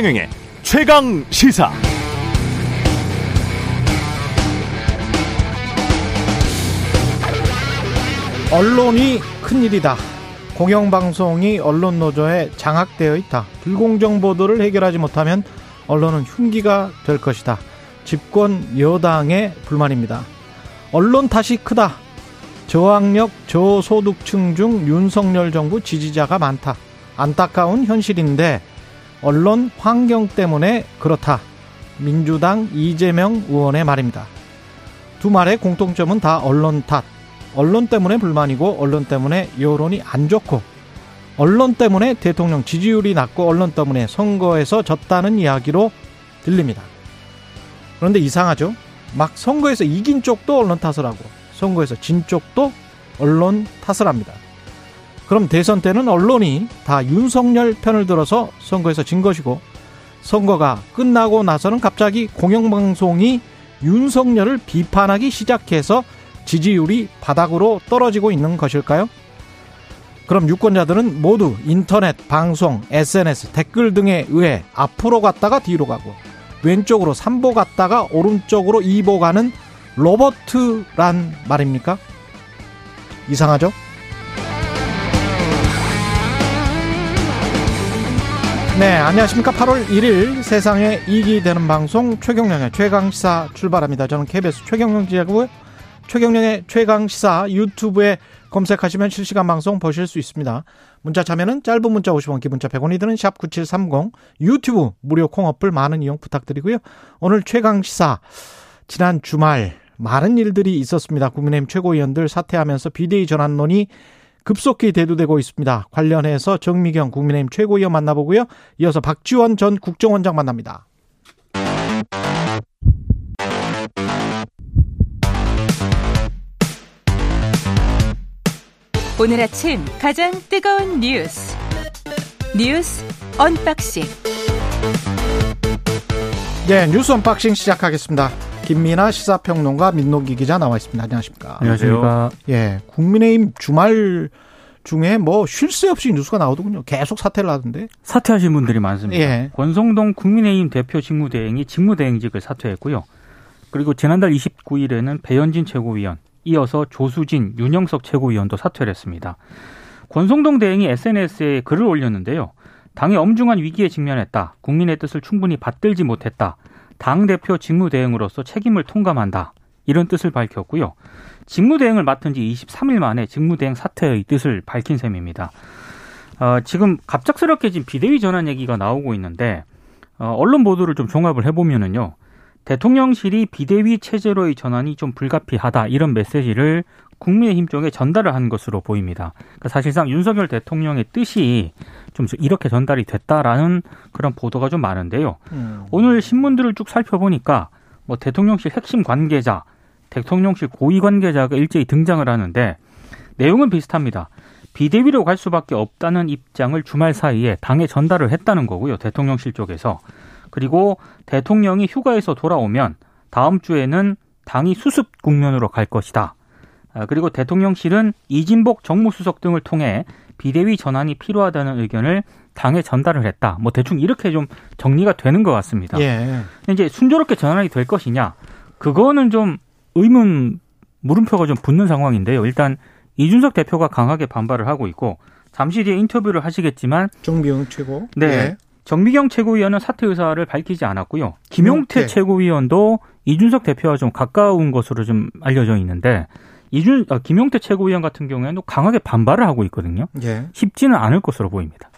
최경영의 최강 시사. 언론이 큰일이다. 공영방송이 언론 노조에 장악되어 있다. 불공정 보도를 해결하지 못하면 언론은 흉기가 될 것이다. 집권 여당의 불만입니다. 언론 탓이 크다. 저학력, 저소득층 중 윤석열 정부 지지자가 많다. 안타까운 현실인데 언론 환경 때문에 그렇다. 민주당 이재명 의원의 말입니다. 두 말의 공통점은 다 언론 탓. 언론 때문에 불만이고 언론 때문에 여론이 안 좋고 언론 때문에 대통령 지지율이 낮고 언론 때문에 선거에서 졌다는 이야기로 들립니다. 그런데 이상하죠? 막 선거에서 이긴 쪽도 언론 탓을 하고 선거에서 진 쪽도 언론 탓을 합니다. 그럼 대선 때는 언론이 다 윤석열 편을 들어서 선거에서 진 것이고 선거가 끝나고 나서는 갑자기 공영방송이 윤석열을 비판하기 시작해서 지지율이 바닥으로 떨어지고 있는 것일까요? 그럼 유권자들은 모두 인터넷, 방송, SNS, 댓글 등에 의해 앞으로 갔다가 뒤로 가고 왼쪽으로 3보 갔다가 오른쪽으로 2보 가는 로버트란 말입니까? 이상하죠? 네, 안녕하십니까. 8월 1일 세상에 이익이 되는 방송 최경령의 최강시사 출발합니다. 저는 KBS 최경령 기자고요. 최경령의 최강시사 유튜브에 검색하시면 실시간 방송 보실 수 있습니다. 문자 참여는 짧은 문자 50원, 기본자 100원이 드는 샵 9730 유튜브 무료 콩 어플 많은 이용 부탁드리고요. 오늘 최강시사 지난 주말 많은 일들이 있었습니다. 국민의힘 최고위원들 사퇴하면서 비대위 전환론이 급속히 대두되고 있습니다. 관련해서 정미경 국민의힘 최고위원 만나보고요. 이어서 박지원 전 국정원장 만납니다. 오늘 아침 가장 뜨거운 뉴스 뉴스 unboxing 네, 뉴스 unboxing 시작하겠습니다. 김민아 시사평론가 민동기 기자 나와 있습니다. 안녕하십니까? 안녕하십니까? 예, 국민의힘 주말 중에 뭐 쉴 새 없이 뉴스가 나오더군요. 계속 사퇴를 하던데. 사퇴하신 분들이 많습니다. 예. 권성동 국민의힘 대표 직무대행이 직무대행직을 사퇴했고요. 그리고 지난달 29일에는 배현진 최고위원, 이어서 조수진, 윤영석 최고위원도 사퇴를 했습니다. 권성동 대행이 SNS에 글을 올렸는데요. 당이 엄중한 위기에 직면했다. 국민의 뜻을 충분히 받들지 못했다. 당 대표 직무대행으로서 책임을 통감한다. 이런 뜻을 밝혔고요. 직무대행을 맡은 지 23일 만에 직무대행 사퇴의 뜻을 밝힌 셈입니다. 어, 지금 갑작스럽게 지금 비대위 전환 얘기가 나오고 있는데 어, 언론 보도를 좀 종합을 해보면은요. 대통령실이 비대위 체제로의 전환이 좀 불가피하다 이런 메시지를 국민의힘 쪽에 전달을 한 것으로 보입니다. 그러니까 사실상 윤석열 대통령의 뜻이 좀 이렇게 전달이 됐다라는 그런 보도가 좀 많은데요. 음. 오늘 신문들을 쭉 살펴보니까 뭐 대통령실 핵심 관계자, 대통령실 고위 관계자가 일제히 등장을 하는데 내용은 비슷합니다. 비대위로 갈 수밖에 없다는 입장을 주말 사이에 당에 전달을 했다는 거고요. 대통령실 쪽에서. 그리고 대통령이 휴가에서 돌아오면 다음 주에는 당이 수습 국면으로 갈 것이다. 아, 그리고 대통령실은 이진복 정무수석 등을 통해 비대위 전환이 필요하다는 의견을 당에 전달을 했다. 뭐 대충 이렇게 좀 정리가 되는 것 같습니다. 예. 이제 순조롭게 전환이 될 것이냐? 그거는 좀 의문 물음표가 좀 붙는 상황인데요. 일단 이준석 대표가 강하게 반발을 하고 있고 잠시 뒤에 인터뷰를 하시겠지만 정비영 최고 네. 예. 정미경 최고위원은 사퇴 의사를 밝히지 않았고요. 김용태, 김용태 최고위원도 이준석 대표와 좀 가까운 것으로 좀 알려져 있는데 이준 어, 김용태 최고위원 같은 경우에는 강하게 반발을 하고 있거든요. 예. 쉽지는 않을 것으로 보입니다.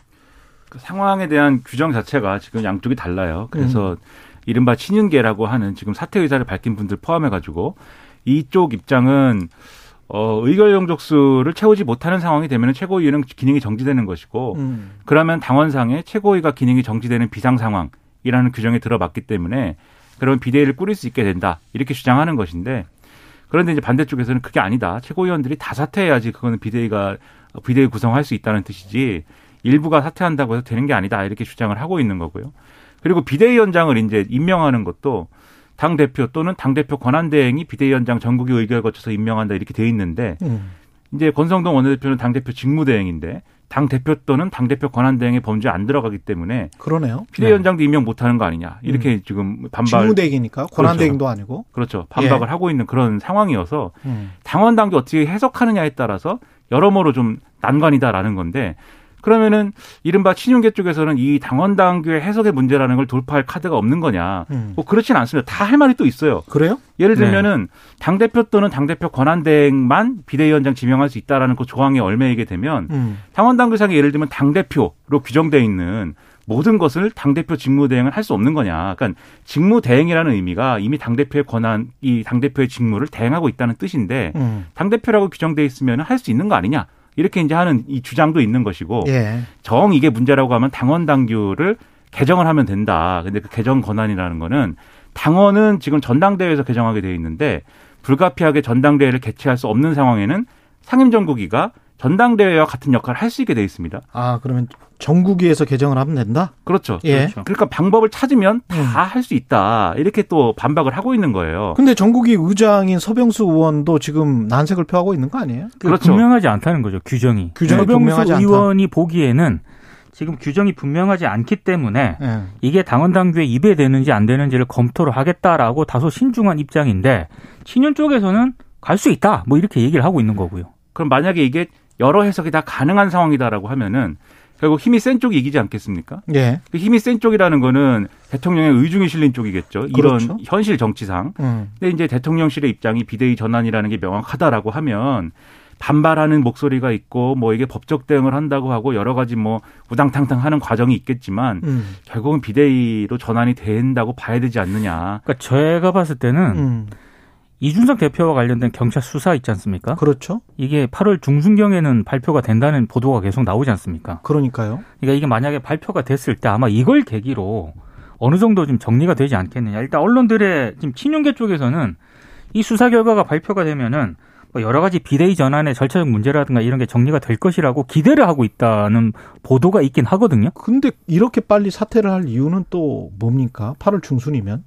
그 상황에 대한 규정 자체가 지금 양쪽이 달라요. 그래서 음. 이른바 친윤계라고 하는 지금 사퇴 의사를 밝힌 분들 포함해 가지고 이쪽 입장은 어, 의결 용적수를 채우지 못하는 상황이 되면 최고위원은 기능이 정지되는 것이고 음. 그러면 당원상에 최고위가 기능이 정지되는 비상 상황이라는 규정에 들어맞기 때문에 그런 비대위를 꾸릴 수 있게 된다 이렇게 주장하는 것인데 그런데 이제 반대쪽에서는 그게 아니다 최고위원들이 다 사퇴해야지 그거는 비대위가 비대위 구성할 수 있다는 뜻이지 일부가 사퇴한다고 해서 되는 게 아니다 이렇게 주장을 하고 있는 거고요. 그리고 비대위원장을 이제 임명하는 것도 당 대표 또는 당 대표 권한 대행이 비대위원장 전국의 의결 거쳐서 임명한다 이렇게 돼 있는데 음. 이제 권성동 원내대표는 당 대표 직무대행인데 당 대표 또는 당 대표 권한 대행의 범죄에 안 들어가기 때문에 그러네요. 비대위원장도 임명 못하는 거 아니냐 이렇게 지금 반발 직무대행이니까 권한 대행도 아니고. 그렇죠 반박을 예. 하고 있는 그런 상황이어서 음. 당원 당규 어떻게 해석하느냐에 따라서 여러모로 좀 난관이다라는 건데 그러면은 이른바 친윤계 쪽에서는 이 당원 당규의 해석의 문제라는 걸 돌파할 카드가 없는 거냐? 음. 뭐 그렇진 않습니다. 다 할 말이 또 있어요. 그래요? 예를 네. 들면은 당 대표 또는 당 대표 권한 대행만 비대위원장 지명할 수 있다라는 그 조항에 얽매이게 되면 음. 당원 당규상에 예를 들면 당 대표로 규정돼 있는 모든 것을 당 대표 직무 대행을 할 수 없는 거냐? 그러니까 직무 대행이라는 의미가 이미 당 대표의 권한 이 당 대표의 직무를 대행하고 있다는 뜻인데 음. 당 대표라고 규정돼 있으면 할 수 있는 거 아니냐? 이렇게 이제 하는 이 주장도 있는 것이고 예. 정 이게 문제라고 하면 당원 당규를 개정을 하면 된다. 근데 그 개정 권한이라는 거는 당원은 지금 전당대회에서 개정하게 돼 있는데 불가피하게 전당대회를 개최할 수 없는 상황에는 상임정국위가 전당대회와 같은 역할을 할 수 있게 돼 있습니다. 아, 그러면 전국위에서 개정을 하면 된다? 그렇죠. 예. 그렇죠. 그러니까 방법을 찾으면 음. 다할 수 있다. 이렇게 또 반박을 하고 있는 거예요. 근데 전국위 의장인 서병수 의원도 지금 난색을 표하고 있는 거 아니에요? 그 그렇죠. 분명하지 않다는 거죠 규정이. 규정이 서병수 분명하지 않다. 의원이 보기에는 지금 규정이 분명하지 않기 때문에 예. 이게 당원 당규에 입에되는지 안 되는지를 검토를 하겠다라고 다소 신중한 입장인데 친윤 쪽에서는 갈 수 있다 뭐 이렇게 얘기를 하고 있는 거고요. 그럼 만약에 이게 여러 해석이 다 가능한 상황이다라고 하면은 결국 힘이 센 쪽이 이기지 않겠습니까? 예. 그 힘이 센 쪽이라는 거는 대통령의 의중이 실린 쪽이겠죠. 이런 그렇죠. 현실 정치상. 음. 근데 이제 대통령실의 입장이 비대위 전환이라는 게 명확하다라고 하면 반발하는 목소리가 있고 뭐 이게 법적 대응을 한다고 하고 여러 가지 뭐 우당탕탕 하는 과정이 있겠지만 음. 결국은 비대위로 전환이 된다고 봐야 되지 않느냐. 그러니까 제가 봤을 때는 음. 이준석 대표와 관련된 경찰 수사 있지 않습니까? 그렇죠. 이게 8월 중순경에는 발표가 된다는 보도가 계속 나오지 않습니까? 그러니까요. 그러니까 이게 만약에 발표가 됐을 때 아마 이걸 계기로 어느 정도 좀 정리가 되지 않겠느냐. 일단 언론들의 지금 친윤계 쪽에서는 이 수사 결과가 발표가 되면은 뭐 여러 가지 비대위 전환의 절차적 문제라든가 이런 게 정리가 될 것이라고 기대를 하고 있다는 보도가 있긴 하거든요. 근데 이렇게 빨리 사퇴를 할 이유는 또 뭡니까? 8월 중순이면?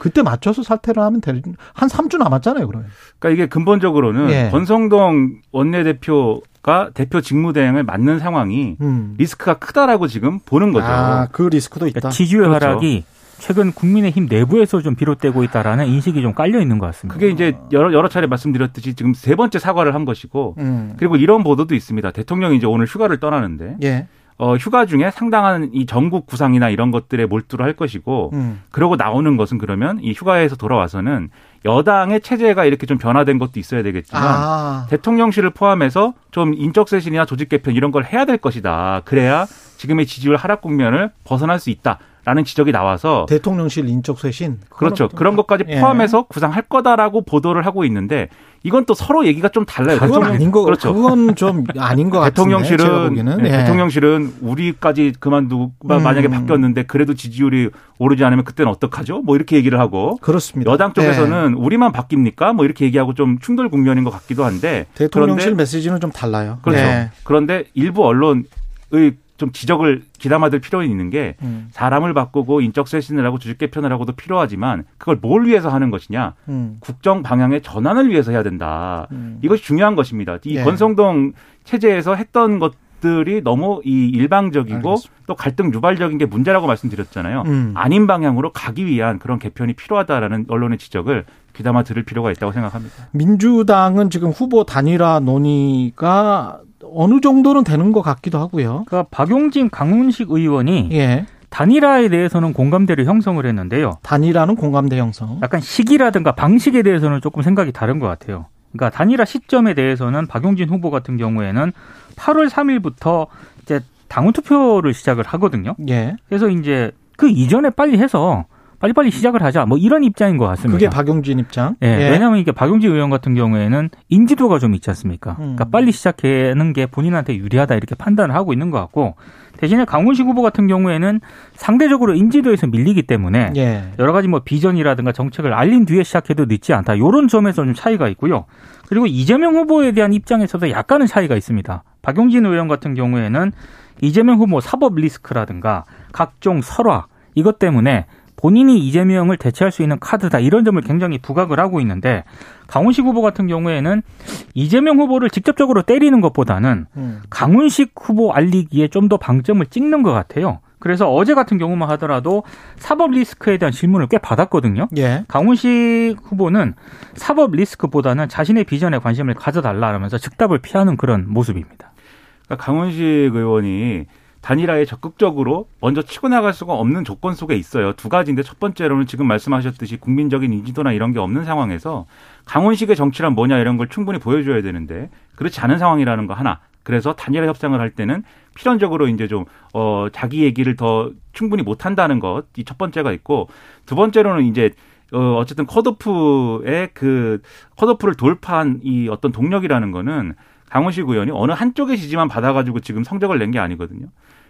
그때 맞춰서 사퇴를 하면 될, 한 3주 남았잖아요, 그러면. 그러니까 이게 근본적으로는 예. 권성동 원내대표 가 대표 직무대행을 맡는 상황이 음. 리스크가 크다라고 지금 보는 거죠. 아, 그 리스크도 있다. 그러니까 지지율 그렇죠. 하락이 최근 국민의힘 내부에서 좀 비롯되고 있다라는 인식이 좀 깔려 있는 것 같습니다. 그게 이제 여러 여러 차례 말씀드렸듯이 지금 세 번째 사과를 한 것이고 음. 그리고 이런 보도도 있습니다. 대통령이 이제 오늘 휴가를 떠나는데 예. 어, 휴가 중에 상당한 이 전국 구상이나 이런 것들에 몰두를 할 것이고 음. 그러고 나오는 것은 그러면 이 휴가에서 돌아와서는 여당의 체제가 이렇게 좀 변화된 것도 있어야 되겠지만 아. 대통령실을 포함해서 좀 인적 쇄신이나 조직 개편 이런 걸 해야 될 것이다. 그래야 지금의 지지율 하락 국면을 벗어날 수 있다 라는 지적이 나와서 대통령실 인적 쇄신. 그렇죠. 그런 것까지 예. 포함해서 구상할 거다라고 보도를 하고 있는데 이건 또 서로 얘기가 좀 달라요. 그건 대통령- 아닌 거, 그렇죠. 그건 좀 아닌 것 같은데. 대통령실은 보기에는. 네, 예. 대통령실은 우리까지 그만두고 음. 만약에 바뀌었는데 그래도 지지율이 오르지 않으면 그때는 어떡하죠? 뭐 이렇게 얘기를 하고 그렇습니다. 여당 예. 쪽에서는 우리만 바뀝니까? 뭐 이렇게 얘기하고 좀 충돌 국면인 것 같기도 한데 대통령실 그런데 메시지는 좀 달라요. 그렇죠. 예. 그런데 일부 언론의 좀 지적을 기담아둘 필요는 있는 게 음. 사람을 바꾸고 인적 쇄신을 하고 조직 개편을 하고도 필요하지만 그걸 뭘 위해서 하는 것이냐? 음. 국정 방향의 전환을 위해서 해야 된다. 음. 이것이 중요한 것입니다. 이 예. 권성동 체제에서 했던 것 들이 너무 이 일방적이고 알겠습니다. 또 갈등 유발적인 게 문제라고 말씀드렸잖아요. 음. 아닌 방향으로 가기 위한 그런 개편이 필요하다라는 언론의 지적을 귀담아 들을 필요가 있다고 생각합니다. 민주당은 지금 후보 단일화 논의가 어느 정도는 되는 것 같기도 하고요. 그러니까 박용진 강훈식 의원이 예. 단일화에 대해서는 공감대를 형성을 했는데요. 단일화는 공감대 형성. 약간 시기라든가 방식에 대해서는 조금 생각이 다른 것 같아요. 그러니까 단일화 시점에 대해서는 박용진 후보 같은 경우에는 8월 3일부터 이제 당원 투표를 시작을 하거든요. 예. 그래서 이제 그 이전에 빨리 해서 빨리빨리 시작을 하자. 뭐 이런 입장인 것 같습니다. 그게 박용진 입장. 예, 왜냐하면 이게 박용진 의원 같은 경우에는 인지도가 좀 있지 않습니까? 음. 그러니까 빨리 시작하는 게 본인한테 유리하다 이렇게 판단을 하고 있는 것 같고 대신에 강훈식 후보 같은 경우에는 상대적으로 인지도에서 밀리기 때문에 예. 여러 가지 뭐 비전이라든가 정책을 알린 뒤에 시작해도 늦지 않다. 이런 점에서 좀 차이가 있고요. 그리고 이재명 후보에 대한 입장에서도 약간은 차이가 있습니다. 박용진 의원 같은 경우에는 이재명 후보 사법 리스크라든가 각종 설화 이것 때문에 본인이 이재명을 대체할 수 있는 카드다 이런 점을 굉장히 부각을 하고 있는데 강훈식 후보 같은 경우에는 이재명 후보를 직접적으로 때리는 것보다는 음. 강훈식 후보 알리기에 좀 더 방점을 찍는 것 같아요. 그래서 어제 같은 경우만 하더라도 사법 리스크에 대한 질문을 꽤 받았거든요. 예. 강훈식 후보는 사법 리스크보다는 자신의 비전에 관심을 가져달라면서 즉답을 피하는 그런 모습입니다. 그러니까 강훈식 의원이 단일화에 적극적으로 먼저 치고 나갈 수가 없는 조건 속에 있어요. 두 가지인데 첫 번째로는 지금 말씀하셨듯이 국민적인 인지도나 이런 게 없는 상황에서 강훈식의 정치란 뭐냐 이런 걸 충분히 보여줘야 되는데 그렇지 않은 상황이라는 거 하나. 그래서 단일화 협상을 할 때는 필연적으로 이제 좀, 어, 자기 얘기를 더 충분히 못 한다는 것. 이 첫 번째가 있고 두 번째로는 이제 어, 어쨌든 컷오프의 그, 컷오프를 돌파한 이 어떤 동력이라는 거는 강훈식 의원이 어느 한쪽의 지지만 받아가지고 지금 성적을 낸 게 아니거든요.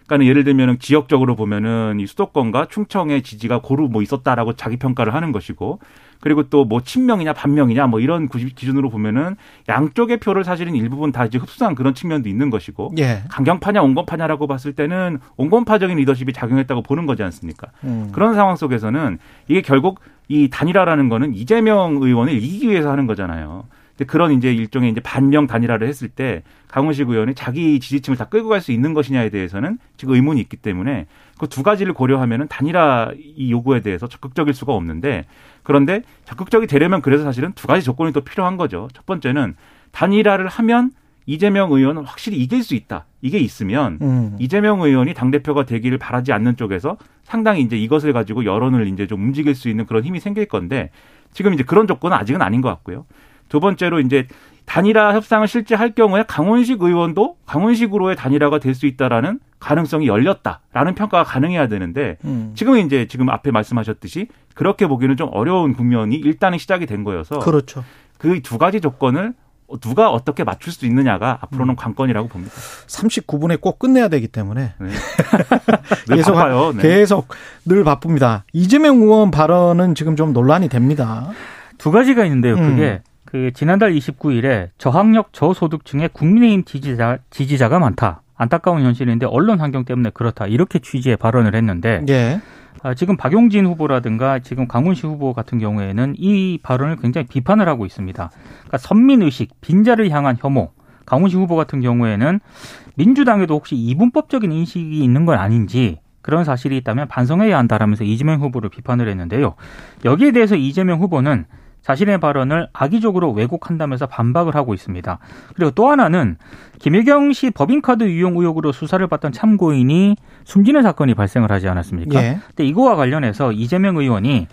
그러니까 예를 들면 지역적으로 보면은 이 수도권과 충청의 지지가 고루 뭐 있었다라고 자기 평가를 하는 것이고 그리고 또 뭐 친명이냐 반명이냐 뭐 이런 기준으로 보면은 양쪽의 표를 사실은 일부분 다 이제 흡수한 그런 측면도 있는 것이고 예. 강경파냐 온건파냐라고 봤을 때는 온건파적인 리더십이 작용했다고 보는 거지 않습니까? 음. 그런 상황 속에서는 이게 결국 이 단일화라는 거는 이재명 의원을 이기기 위해서 하는 거잖아요. 그런 이제 일종의 이제 반명 단일화를 했을 때 강훈식 의원이 자기 지지층을 다 끌고 갈 수 있는 것이냐에 대해서는 지금 의문이 있기 때문에 그 두 가지를 고려하면은 단일화 이 요구에 대해서 적극적일 수가 없는데 그런데 적극적이 되려면 그래서 사실은 두 가지 조건이 또 필요한 거죠. 첫 번째는 단일화를 하면 이재명 의원은 확실히 이길 수 있다. 이게 있으면 음. 이재명 의원이 당대표가 되기를 바라지 않는 쪽에서 상당히 이제 이것을 가지고 여론을 이제 좀 움직일 수 있는 그런 힘이 생길 건데 지금 이제 그런 조건은 아직은 아닌 것 같고요. 두 번째로 이제 단일화 협상을 실제 할 경우에 강훈식 의원도 강훈식으로의 단일화가 될 수 있다라는 가능성이 열렸다라는 평가가 가능해야 되는데 음. 지금 이제 지금 앞에 말씀하셨듯이 그렇게 보기는 좀 어려운 국면이 일단은 시작이 된 거여서 그렇죠. 그 두 가지 조건을 누가 어떻게 맞출 수 있느냐가 앞으로는 관건이라고 봅니다. 39분에 꼭 끝내야 되기 때문에 네. 늘 계속 바빠요. 네. 계속 늘 바쁩니다. 이재명 의원 발언은 지금 좀 논란이 됩니다. 두 가지가 있는데요. 음. 그게 그 지난달 29일에 저학력 저소득층의 국민의힘 지지자 지지자가 많다. 안타까운 현실인데 언론 환경 때문에 그렇다. 이렇게 취지의 발언을 했는데 예. 아, 지금 박용진 후보라든가 지금 강훈식 후보 같은 경우에는 이 발언을 굉장히 비판을 하고 있습니다. 그러니까 선민 의식, 빈자를 향한 혐오. 강훈식 후보 같은 경우에는 민주당에도 혹시 이분법적인 인식이 있는 건 아닌지 그런 사실이 있다면 반성해야 한다라면서 이재명 후보를 비판을 했는데요. 여기에 대해서 이재명 후보는 자신의 발언을 악의적으로 왜곡한다면서 반박을 하고 있습니다. 그리고 또 하나는 김혜경 씨 법인카드 유용 의혹으로 수사를 받던 참고인이 숨지는 사건이 발생을 하지 않았습니까? 예. 근데 이거와 관련해서 이재명 의원이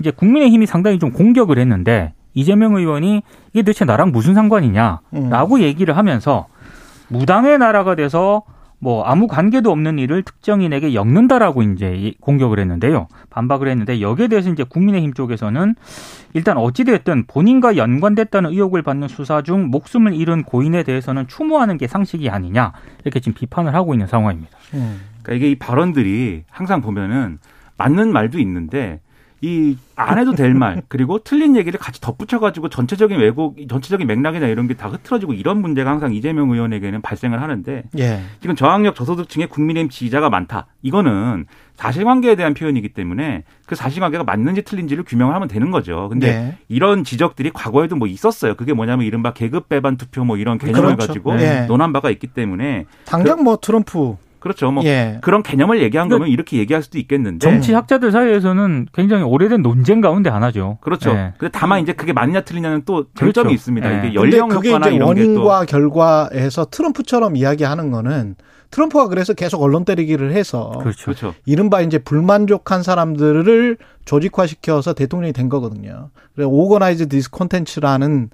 이제 국민의힘이 상당히 좀 공격을 했는데 이재명 의원이 이게 도대체 나랑 무슨 상관이냐라고 음. 얘기를 하면서 무당의 나라가 돼서 뭐 아무 관계도 없는 일을 특정인에게 엮는다라고 이제 공격을 했는데요. 반박을 했는데 여기에 대해서 이제 국민의힘 쪽에서는 일단 어찌됐든 본인과 연관됐다는 의혹을 받는 수사 중 목숨을 잃은 고인에 대해서는 추모하는 게 상식이 아니냐 이렇게 지금 비판을 하고 있는 상황입니다. 음. 그러니까 이게 이 발언들이 항상 보면은 맞는 말도 있는데 이 안 해도 될 말 그리고 틀린 얘기를 같이 덧붙여가지고 전체적인 왜곡, 전체적인 맥락이나 이런 게 다 흐트러지고 이런 문제가 항상 이재명 의원에게는 발생을 하는데 예. 지금 저학력 저소득층의 국민의힘 지지자가 많다. 이거는 사실관계에 대한 표현이기 때문에 그 사실관계가 맞는지 틀린지를 규명을 하면 되는 거죠. 근데 네. 이런 지적들이 과거에도 뭐 있었어요. 그게 뭐냐면 이른바 계급 배반 투표 뭐 이런 개념을 그렇죠. 가지고 네. 논한 바가 있기 때문에 당장 뭐 트럼프 그렇죠. 뭐 예. 그런 개념을 얘기한 거면 이렇게 얘기할 수도 있겠는데 정치학자들 사이에서는 굉장히 오래된 논쟁 가운데 하나죠. 그렇죠. 네. 근데 다만 이제 그게 맞냐 틀리냐는 또 쟁점이 그렇죠. 있습니다. 네. 이게 연령 그게 효과나 이제 원인과 결과에서 트럼프처럼 이야기하는 거는 트럼프가 그래서 계속 언론 때리기를 해서 그렇죠. 그렇죠. 이른바 이제 불만족한 사람들을 조직화시켜서 대통령이 된 거거든요. 그래서 organize discontents라는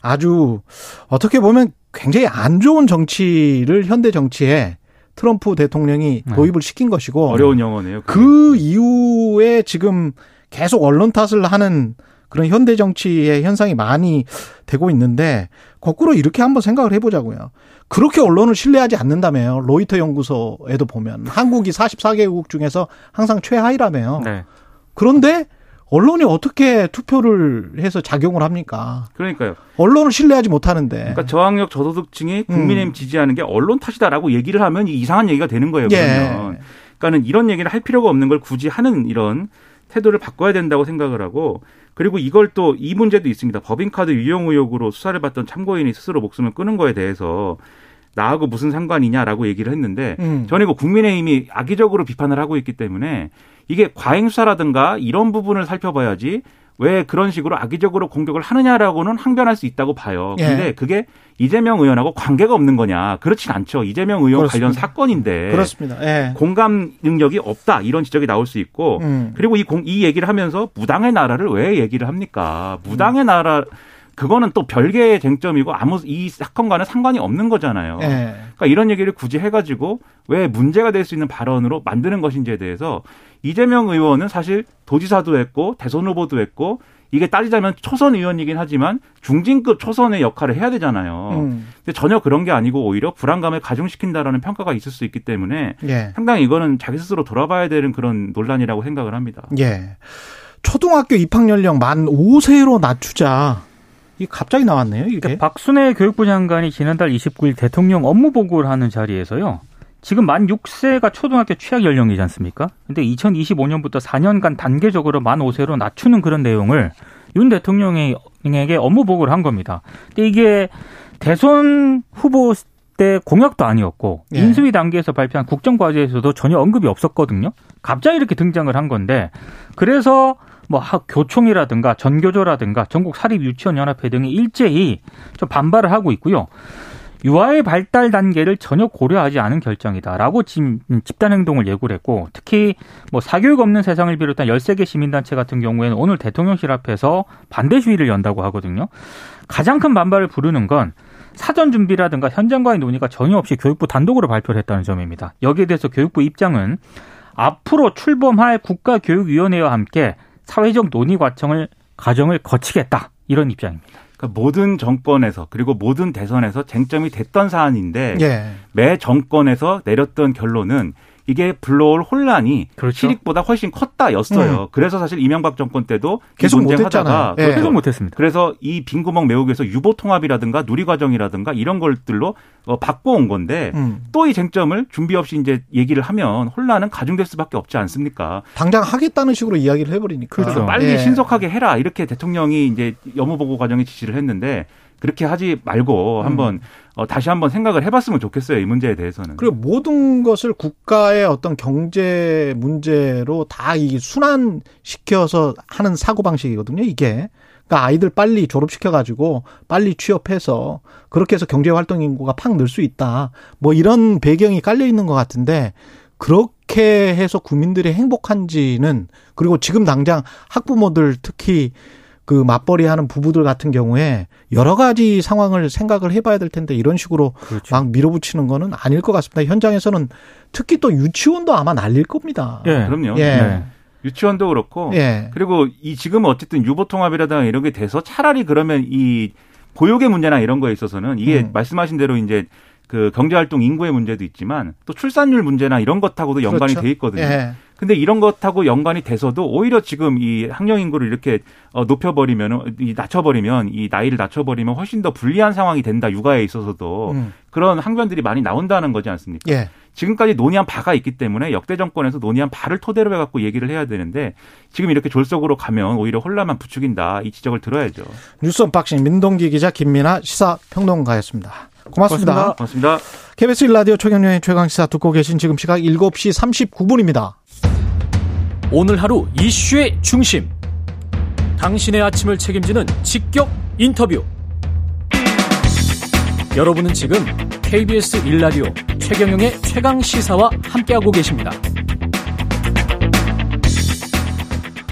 아주 어떻게 보면 굉장히 안 좋은 정치를 현대 정치에 트럼프 대통령이 네. 도입을 시킨 것이고 어려운 영어네요. 그게. 그 이후에 지금 계속 언론 탓을 하는 그런 현대 정치의 현상이 많이 되고 있는데 거꾸로 이렇게 한번 생각을 해보자고요. 그렇게 언론을 신뢰하지 않는다며요. 로이터 연구소에도 보면 한국이 44개국 중에서 항상 최하위라며요. 네. 그런데 언론이 어떻게 투표를 해서 작용을 합니까? 그러니까요. 언론을 신뢰하지 못하는데. 그러니까 저학력 저소득층이 국민의힘 음. 지지하는 게 언론 탓이다라고 얘기를 하면 이 이상한 얘기가 되는 거예요. 예. 그러면. 그러니까는 이런 얘기를 할 필요가 없는 걸 굳이 하는 이런 태도를 바꿔야 된다고 생각을 하고 그리고 이걸 또 이 문제도 있습니다. 법인카드 유용 의혹으로 수사를 받던 참고인이 스스로 목숨을 끊은 거에 대해서 나하고 무슨 상관이냐라고 얘기를 했는데 음. 저는 이거 국민의힘이 악의적으로 비판을 하고 있기 때문에 이게 과잉 수사라든가 이런 부분을 살펴봐야지 왜 그런 식으로 악의적으로 공격을 하느냐라고는 항변할 수 있다고 봐요. 예. 근데 그게 이재명 의원하고 관계가 없는 거냐? 그렇진 않죠. 이재명 의원 그렇습니다. 관련 사건인데 그렇습니다. 예. 공감 능력이 없다 이런 지적이 나올 수 있고 음. 그리고 이, 공, 이 얘기를 하면서 무당의 나라를 왜 얘기를 합니까? 무당의 음. 나라 그거는 또 별개의 쟁점이고 아무 이 사건과는 상관이 없는 거잖아요. 예. 그러니까 이런 얘기를 굳이 해가지고 왜 문제가 될 수 있는 발언으로 만드는 것인지에 대해서 이재명 의원은 사실 도지사도 했고 대선 후보도 했고 이게 따지자면 초선 의원이긴 하지만 중진급 초선의 역할을 해야 되잖아요. 음. 근데 전혀 그런 게 아니고 오히려 불안감을 가중시킨다라는 평가가 있을 수 있기 때문에 예. 상당히 이거는 자기 스스로 돌아봐야 되는 그런 논란이라고 생각을 합니다. 예. 초등학교 입학 연령 만 5세로 낮추자. 이 갑자기 나왔네요, 이게. 그러니까 박순애 교육부 장관이 지난달 29일 대통령 업무 보고를 하는 자리에서요. 지금 만 6세가 초등학교 취약 연령이지 않습니까? 근데 2025년부터 4년간 단계적으로 만 5세로 낮추는 그런 내용을 윤 대통령에게 업무 보고를 한 겁니다. 근데 이게 대선 후보 때 공약도 아니었고 예. 인수위 단계에서 발표한 국정 과제에서도 전혀 언급이 없었거든요. 갑자기 이렇게 등장을 한 건데 그래서 뭐 학- 교총이라든가 전교조라든가 전국 사립 유치원 연합회 등이 일제히 좀 반발을 하고 있고요. 유아의 발달 단계를 전혀 고려하지 않은 결정이다라고 지금 집단 행동을 예고를 했고 특히 뭐 사교육 없는 세상을 비롯한 13개 시민단체 같은 경우에는 오늘 대통령실 앞에서 반대 시위를 연다고 하거든요. 가장 큰 반발을 부르는 건 사전 준비라든가 현장과의 논의가 전혀 없이 교육부 단독으로 발표를 했다는 점입니다. 여기에 대해서 교육부 입장은 앞으로 출범할 국가교육위원회와 함께 사회적 논의 과정을 과정을 거치겠다 이런 입장입니다. 그러니까 모든 정권에서 그리고 모든 대선에서 쟁점이 됐던 사안인데 예. 매 정권에서 내렸던 결론은 이게 불러올 혼란이 그렇죠. 실익보다 훨씬 컸다였어요. 그래서 사실 이명박 정권 때도 이 계속 논쟁하다가 못했잖아요. 예. 그렇죠. 계속 못했습니다. 그래서 이 빈구멍 메우기 위해서 유보 통합이라든가 누리 과정이라든가 이런 것들로 어, 바꿔온 건데 음. 또이 쟁점을 준비 없이 이제 얘기를 하면 혼란은 가중될 수밖에 없지 않습니까? 당장 하겠다는 식으로 이야기를 해버리니까. 그렇죠. 빨리 예. 신속하게 해라 이렇게 대통령이 이제 업무보고 과정에 지시를 했는데 그렇게 하지 말고 한번 어, 다시 한번 생각을 해봤으면 좋겠어요 이 문제에 대해서는. 그리고 모든 것을 국가의 어떤 경제 문제로 다 이 순환시켜서 하는 사고방식이거든요, 이게. 그러니까 아이들 빨리 졸업시켜가지고 빨리 취업해서 그렇게 해서 경제활동 인구가 팍 늘 수 있다. 뭐 이런 배경이 깔려 있는 것 같은데 그렇게 해서 국민들이 행복한지는 그리고 지금 당장 학부모들 특히 그 맞벌이 하는 부부들 같은 경우에 여러 가지 상황을 생각을 해봐야 될 텐데 이런 식으로 그렇죠. 막 밀어붙이는 거는 아닐 것 같습니다. 현장에서는 특히 또 유치원도 아마 날릴 겁니다. 예. 그럼요. 예. 네. 유치원도 그렇고 예. 그리고 이 지금은 어쨌든 유보 통합이라든가 이런 게 돼서 차라리 그러면 이 보육의 문제나 이런 거에 있어서는 이게 음. 말씀하신 대로 이제 그 경제활동 인구의 문제도 있지만 또 출산율 문제나 이런 것하고도 연관이 그렇죠. 돼 있거든요. 예. 근데 이런 것하고 연관이 돼서도 오히려 지금 이 학령 인구를 이렇게 어, 높여버리면 이 낮춰버리면 이 나이를 낮춰버리면 훨씬 더 불리한 상황이 된다 육아에 있어서도 음. 그런 항변들이 많이 나온다는 거지 않습니까? 예. 지금까지 논의한 바가 있기 때문에 역대 정권에서 논의한 바를 토대로 해갖고 얘기를 해야 되는데 지금 이렇게 졸속으로 가면 오히려 혼란만 부추긴다 이 지적을 들어야죠. 뉴스 unboxing 민동기 기자 김민아 시사평론가였 습니다. 고맙습니다. 고맙습니다. KBS 1라디오 최경영의 최강시사 듣고 계신 지금 시각 7시 39분입니다. 오늘 하루 이슈의 중심. 당신의 아침을 책임지는 직격 인터뷰. 여러분은 지금 KBS 1라디오 최경영의 최강 시사와 함께하고 계십니다.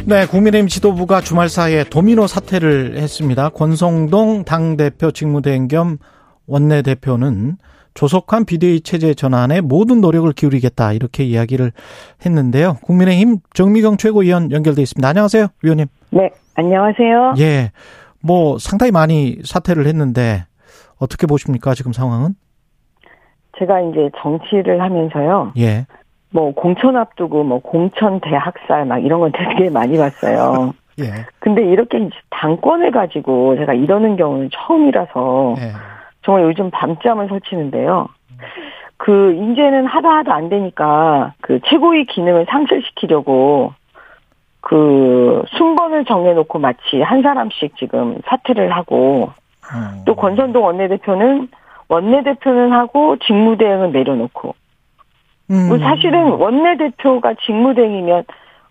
네, 국민의힘 지도부가 주말 사이에 도미노 사퇴를 했습니다. 권성동 당대표 직무대행 겸 원내대표는 조속한 비대위 체제 전환에 모든 노력을 기울이겠다 이렇게 이야기를 했는데요. 국민의힘 정미경 최고위원 연결돼 있습니다. 안녕하세요, 위원님. 네, 안녕하세요. 예, 뭐 상당히 많이 사퇴를 했는데 어떻게 보십니까 지금 상황은? 제가 이제 정치를 하면서요. 예, 뭐 공천 앞두고 뭐 공천 대학살 막 이런 건 되게 많이 봤어요. 예, 근데 이렇게 당권을 가지고 제가 이러는 경우는 처음이라서 예, 정말 요즘 밤잠을 설치는데요. 그 이제는 하다 하다 안 되니까 그 최고위 기능을 상실시키려고 그 순번을 정해놓고 마치 한 사람씩 지금 사퇴를 하고 음. 또 권선동 원내대표는 원내대표는 하고 직무대행은 내려놓고 음. 뭐 사실은 원내대표가 직무대행이면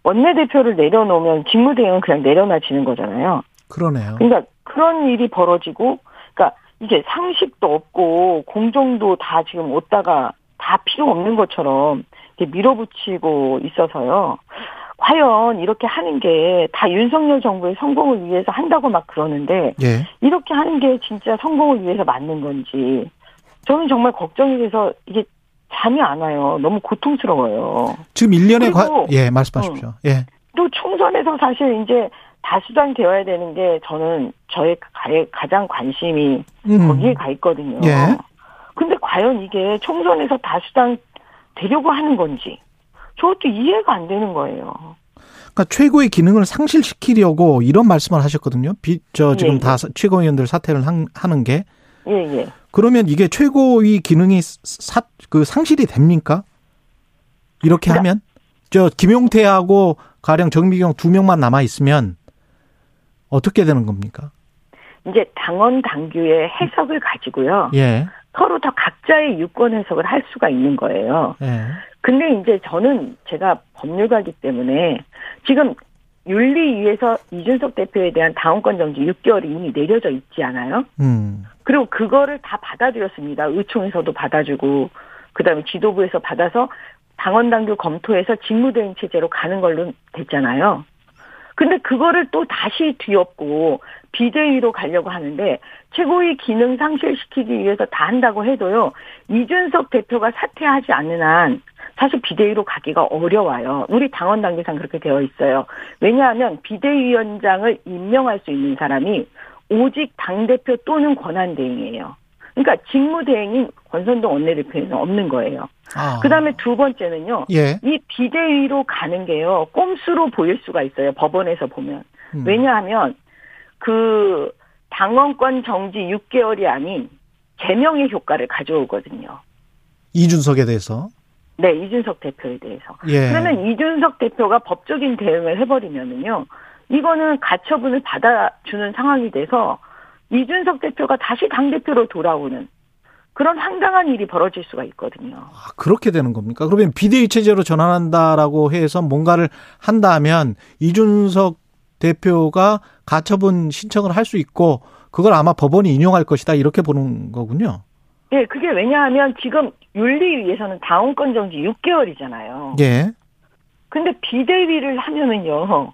원내대표를 내려놓으면 직무대행은 그냥 내려놔지는 거잖아요. 그러네요. 그러니까 그런 일이 벌어지고, 이제 상식도 없고 공정도 다 지금 얻다가 다 필요 없는 것처럼 이렇게 밀어붙이고 있어서요. 과연 이렇게 하는 게 다 윤석열 정부의 성공을 위해서 한다고 막 그러는데 예. 이렇게 하는 게 진짜 성공을 위해서 맞는 건지 저는 정말 걱정이 돼서 이게 잠이 안 와요. 너무 고통스러워요. 지금 1년에 관, 그리고- 예, 말씀하십시오. 예. 또 총선에서 사실 이제 다수당 되어야 되는 게 저는 저의 가- 가장 관심이 음. 거기에 가 있거든요. 예. 근데 과연 이게 총선에서 다수당 되려고 하는 건지 저것도 이해가 안 되는 거예요. 그러니까 최고의 기능을 상실시키려고 이런 말씀을 하셨거든요. 비, 저 지금 예, 예. 다 최고위원들 사퇴를 한- 하는 게 예, 예. 그러면 이게 최고위 기능이 사, 그 상실이 됩니까? 이렇게 그러니까- 하면 저 김용태하고 가령 정미경 두 명만 남아 있으면 어떻게 되는 겁니까? 이제 당원 당규의 해석을 가지고요. 예. 서로 다 각자의 유권 해석을 할 수가 있는 거예요. 예. 근데 이제 저는 제가 법률가기 때문에 지금 윤리위에서 이준석 대표에 대한 당원권 정지 6개월이 이미 내려져 있지 않아요? 음. 그리고 그거를 다 받아들였습니다. 의총에서도 받아주고 그다음에 지도부에서 받아서 당원 당규 검토해서 직무대행 체제로 가는 걸로 됐잖아요. 근데 그거를 또 다시 뒤엎고 비대위로 가려고 하는데 최고위 기능 상실시키기 위해서 다 한다고 해도요. 이준석 대표가 사퇴하지 않는 한 사실 비대위로 가기가 어려워요. 우리 당원 당규상 그렇게 되어 있어요. 왜냐하면 비대위원장을 임명할 수 있는 사람이 오직 당대표 또는 권한대행이에요. 그러니까 직무대행인 권선동 원내대표에는 없는 거예요. 아. 그 다음에 두 번째는요. 예. 이 비대위로 가는 게요. 꼼수로 보일 수가 있어요. 법원에서 보면. 음. 왜냐하면 그 당원권 정지 6개월이 아닌 제명의 효과를 가져오거든요. 이준석에 대해서. 네, 이준석 대표에 대해서. 예. 그러면 이준석 대표가 법적인 대응을 해버리면은요, 이거는 가처분을 받아주는 상황이 돼서 이준석 대표가 다시 당대표로 돌아오는 그런 황당한 일이 벌어질 수가 있거든요. 아, 그렇게 되는 겁니까? 그러면 비대위 체제로 전환한다라고 해서 뭔가를 한다면 이준석 대표가 가처분 신청을 할 수 있고 그걸 아마 법원이 인용할 것이다 이렇게 보는 거군요. 예, 그게 왜냐하면 지금 윤리위에서는 당원권 정지 6개월이잖아요. 예. 근데 비대위를 하면은요,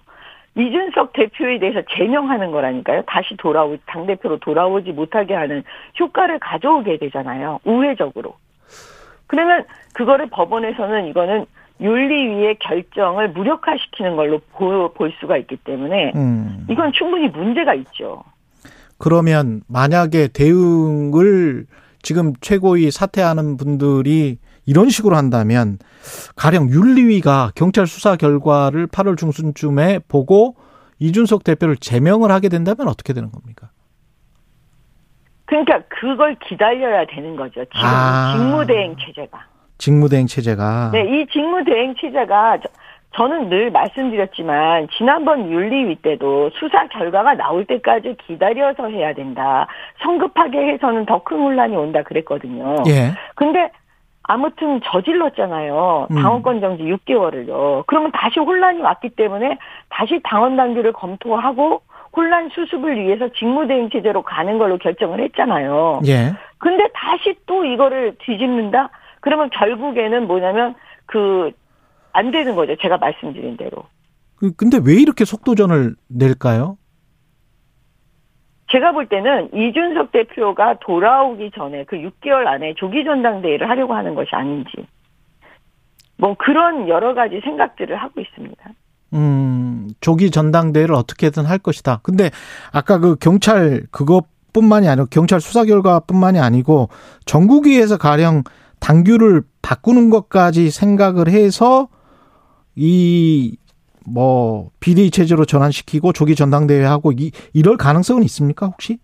이준석 대표에 대해서 제명하는 거라니까요. 다시 돌아오, 당 대표로 돌아오지 못하게 하는 효과를 가져오게 되잖아요. 우회적으로. 그러면 그거를 법원에서는 이거는 윤리위의 결정을 무력화시키는 걸로 보, 볼 수가 있기 때문에 음. 이건 충분히 문제가 있죠. 그러면 만약에 대응을 지금 최고위 사퇴하는 분들이 이런 식으로 한다면 가령 윤리위가 경찰 수사 결과를 8월 중순쯤에 보고 이준석 대표를 제명을 하게 된다면 어떻게 되는 겁니까? 그러니까 그걸 기다려야 되는 거죠. 지금 아. 직무대행 체제가. 직무대행 체제가 네, 이 직무대행 체제가 저- 저는 늘 말씀드렸지만 지난번 윤리위 때도 수사 결과가 나올 때까지 기다려서 해야 된다. 성급하게 해서는 더 큰 혼란이 온다 그랬거든요. 예. 근데 아무튼 저질렀잖아요. 음. 당원권 정지 6개월을요. 그러면 다시 혼란이 왔기 때문에 다시 당원 당규를 검토하고 혼란 수습을 위해서 직무대행 체제로 가는 걸로 결정을 했잖아요. 예. 근데 다시 또 이거를 뒤집는다? 그러면 결국에는 뭐냐면 그 안 되는 거죠. 제가 말씀드린 대로. 그- 근데 왜 이렇게 속도전을 낼까요? 제가 볼 때는 이준석 대표가 돌아오기 전에 그 6개월 안에 조기 전당대회를 하려고 하는 것이 아닌지. 뭐 그런 여러 가지 생각들을 하고 있습니다. 음, 조기 전당대회를 어떻게든 할 것이다. 근데 아까 그 경찰 그것뿐만이 아니고 경찰 수사 결과뿐만이 아니고 전국위에서 가령 당규를 바꾸는 것까지 생각을 해서 이 뭐 비대위 체제로 전환시키고 조기 전당대회 하고 이 이럴 가능성은 있습니까 혹시?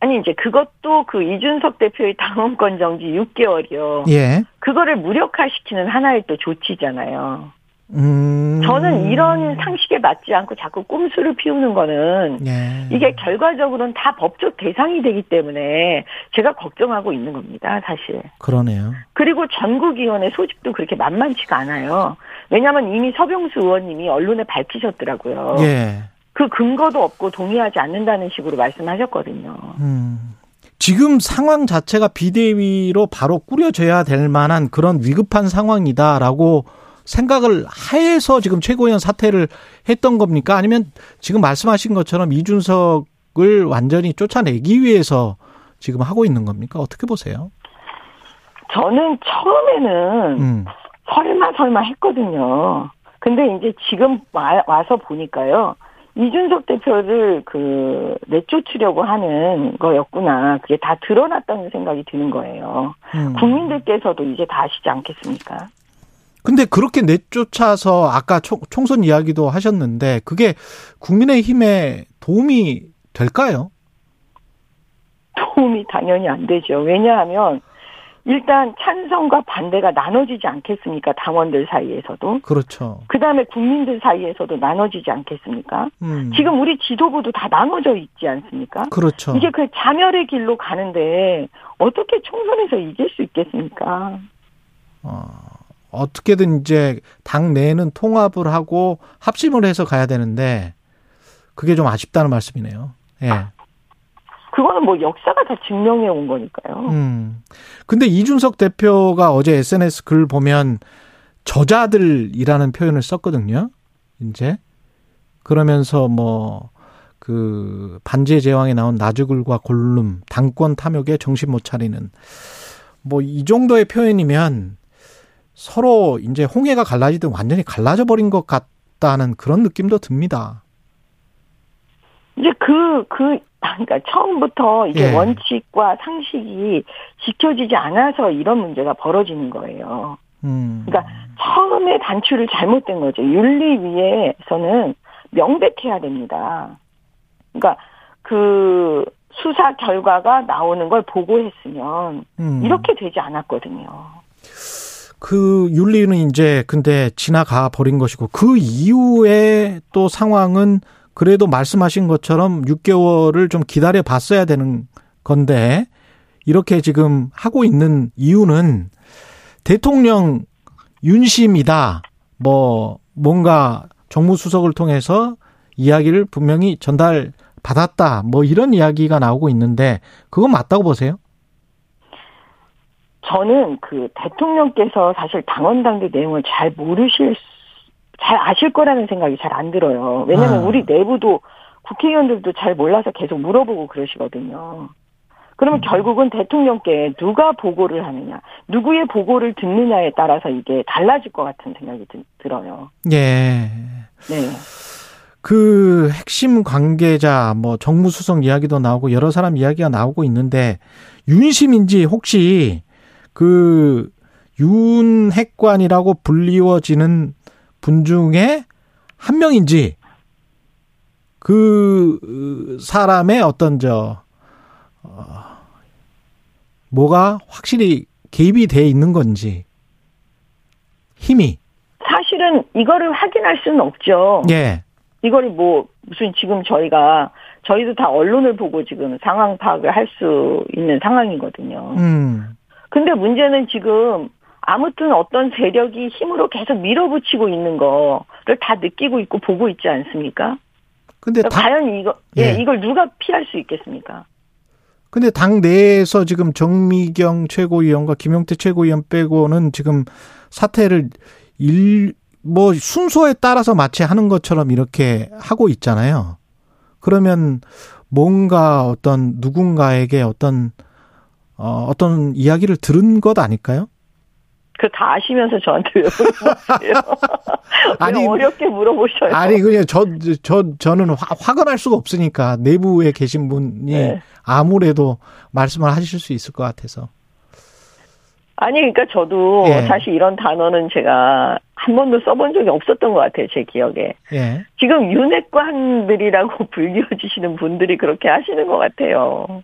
아니 이제 그것도 그 이준석 대표의 당원권 정지 6개월이요. 예. 그거를 무력화시키는 하나의 또 조치잖아요. 음. 저는 이런 상식에 맞지 않고 자꾸 꼼수를 피우는 거는 예. 이게 결과적으로는 다 법적 대상이 되기 때문에 제가 걱정하고 있는 겁니다, 사실. 그러네요. 그리고 전국위원회 소집도 그렇게 만만치가 않아요. 왜냐하면 이미 서병수 의원님이 언론에 밝히셨더라고요. 예. 그 근거도 없고 동의하지 않는다는 식으로 말씀하셨거든요. 음. 지금 상황 자체가 비대위로 바로 꾸려져야 될 만한 그런 위급한 상황이다라고 생각을 하에서 지금 최고위원 사퇴를 했던 겁니까? 아니면 지금 말씀하신 것처럼 이준석을 완전히 쫓아내기 위해서 지금 하고 있는 겁니까? 어떻게 보세요? 저는 처음에는 음. 설마 설마 했거든요. 근데 이제 지금 와, 와서 보니까요. 이준석 대표를 그 내쫓으려고 하는 거였구나. 그게 다 드러났다는 생각이 드는 거예요. 음. 국민들께서도 이제 다 아시지 않겠습니까? 근데 그렇게 내쫓아서 아까 총, 총선 이야기도 하셨는데 그게 국민의힘에 도움이 될까요? 도움이 당연히 안 되죠. 왜냐하면 일단 찬성과 반대가 나눠지지 않겠습니까? 당원들 사이에서도. 그렇죠. 그 다음에 국민들 사이에서도 나눠지지 않겠습니까? 음. 지금 우리 지도부도 다 나눠져 있지 않습니까? 그렇죠. 이게 그 자멸의 길로 가는데 어떻게 총선에서 이길 수 있겠습니까? 어, 어떻게든 이제 당 내에는 통합을 하고 합심을 해서 가야 되는데 그게 좀 아쉽다는 말씀이네요. 예. 그거는 뭐 역사가 다 증명해 온 거니까요. 음. 근데 이준석 대표가 어제 SNS 글 보면 저자들이라는 표현을 썼거든요. 이제 그러면서 뭐 그 반지의 제왕에 나온 나주글과 골룸 당권 탐욕에 정신 못 차리는 뭐 이 정도의 표현이면 서로 이제 홍해가 갈라지듯 완전히 갈라져 버린 것 같다는 그런 느낌도 듭니다. 이제 그, 그, 그러니까 처음부터 이게 예. 원칙과 상식이 지켜지지 않아서 이런 문제가 벌어지는 거예요. 음. 그러니까 처음에 단추를 잘못된 거죠. 윤리 위에서는 명백해야 됩니다. 그러니까 그 수사 결과가 나오는 걸 보고했으면 음. 이렇게 되지 않았거든요. 그 윤리는 이제 근데 지나가 버린 것이고 그 이후에 또 상황은 그래도 말씀하신 것처럼 6개월을 좀 기다려 봤어야 되는 건데 이렇게 지금 하고 있는 이유는 대통령 윤심이다. 뭐 뭔가 정무수석을 통해서 이야기를 분명히 전달 받았다. 뭐 이런 이야기가 나오고 있는데 그건 맞다고 보세요? 저는 그 대통령께서 사실 당원 당규 내용을 잘 모르실 수- 잘 아실 거라는 생각이 잘 안 들어요. 왜냐면 아. 우리 내부도 국회의원들도 잘 몰라서 계속 물어보고 그러시거든요. 그러면 결국은 대통령께 누가 보고를 하느냐, 누구의 보고를 듣느냐에 따라서 이게 달라질 것 같은 생각이 드- 들어요. 예. 네. 그 핵심 관계자 뭐 정무수석 이야기도 나오고 여러 사람 이야기가 나오고 있는데 윤심인지 혹시 그 윤핵관이라고 불리워지는 분 중에 한 명인지 그 사람의 어떤 저 어, 뭐가 확실히 개입이 돼 있는 건지 힘이 사실은 이거를 확인할 수는 없죠. 예 이거를 뭐 무슨 지금 저희가 저희도 다 언론을 보고 지금 상황 파악을 할 수 있는 상황이거든요. 음. 근데 문제는 지금 아무튼 어떤 세력이 힘으로 계속 밀어붙이고 있는 거를 다 느끼고 있고 보고 있지 않습니까? 근데 그러니까 다, 과연 이거 예, 예. 이걸 누가 피할 수 있겠습니까? 근데 당 내에서 지금 정미경 최고위원과 김용태 최고위원 빼고는 지금 사퇴를 일, 뭐 순서에 따라서 마치 하는 것처럼 이렇게 하고 있잖아요. 그러면 뭔가 어떤 누군가에게 어떤 어, 어떤 이야기를 들은 것 아닐까요? 그다 아시면서 저한테 왜 물어보세요? 아니, 어렵게 물어보셔요. 아니 그냥 저저 저는 화, 확언할 수가 없으니까 내부에 계신 분이 네. 아무래도 말씀을 하실 수 있을 것 같아서. 아니 그러니까 저도 예. 사실 이런 단어는 제가 한 번도 써본 적이 없었던 것 같아요 제 기억에. 예. 지금 윤핵관들이라고 불리워지시는 분들이 그렇게 하시는 것 같아요.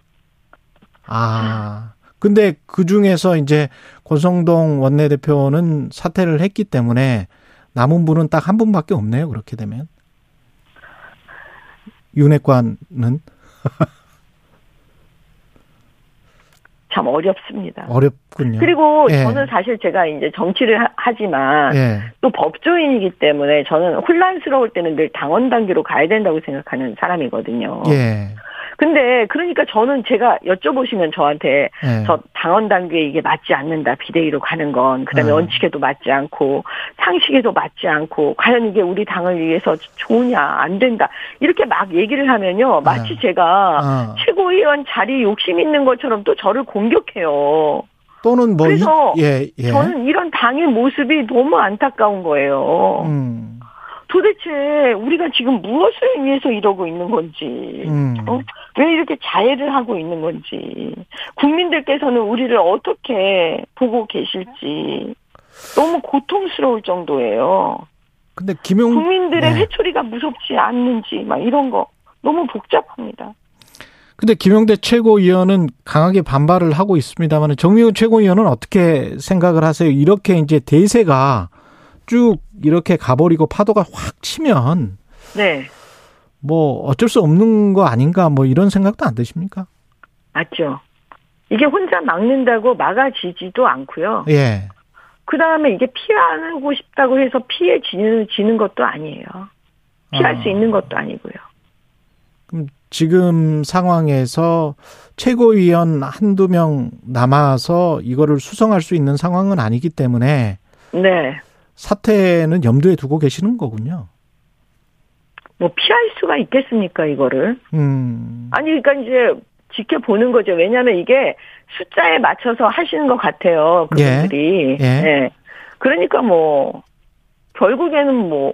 아. 근데 그 중에서 이제 권성동 원내대표는 사퇴를 했기 때문에 남은 분은 딱 한 분밖에 없네요. 그렇게 되면 윤핵관은 참 어렵습니다. 어렵군요. 그리고 예. 저는 사실 제가 이제 정치를 하- 하지만 예. 또 법조인이기 때문에 저는 혼란스러울 때는 늘 당원 단계로 가야 된다고 생각하는 사람이거든요. 예. 근데 그러니까 저는 제가 여쭤보시면 저한테 예. 저 당원 단계에 이게 맞지 않는다 비대위로 가는 건 그다음에 음. 원칙에도 맞지 않고 상식에도 맞지 않고 과연 이게 우리 당을 위해서 좋으냐 안 된다 이렇게 막 얘기를 하면요 마치 아. 제가 아. 최고위원 자리 욕심 있는 것처럼 또 저를 공격해요. 또는 뭐 그래서 이, 예, 예. 저는 이런 당의 모습이 너무 안타까운 거예요. 음. 도대체 우리가 지금 무엇을 위해서 이러고 있는 건지, 음. 어? 왜 이렇게 자해를 하고 있는 건지, 국민들께서는 우리를 어떻게 보고 계실지 너무 고통스러울 정도예요. 근데 김용 국민들의 네. 회초리가 무섭지 않는지 막 이런 거 너무 복잡합니다. 근데 김용대 최고위원은 강하게 반발을 하고 있습니다만 정미훈 최고위원은 어떻게 생각을 하세요? 이렇게 이제 대세가 쭉 이렇게 가버리고 파도가 확 치면 네, 뭐 어쩔 수 없는 거 아닌가 뭐 이런 생각도 안 드십니까? 맞죠. 이게 혼자 막는다고 막아지지도 않고요. 예. 그 다음에 이게 피하고 싶다고 해서 피해 지는 지는 것도 아니에요. 피할 아. 수 있는 것도 아니고요. 그럼 지금 상황에서 최고위원 한두 명 남아서 이거를 수성할 수 있는 상황은 아니기 때문에 네. 사태는 염두에 두고 계시는 거군요. 뭐 피할 수가 있겠습니까, 이거를? 음. 아니, 그러니까 이제 지켜보는 거죠. 왜냐하면 이게 숫자에 맞춰서 하시는 것 같아요. 그분들이. 예. 네. 그러니까 뭐, 결국에는 뭐,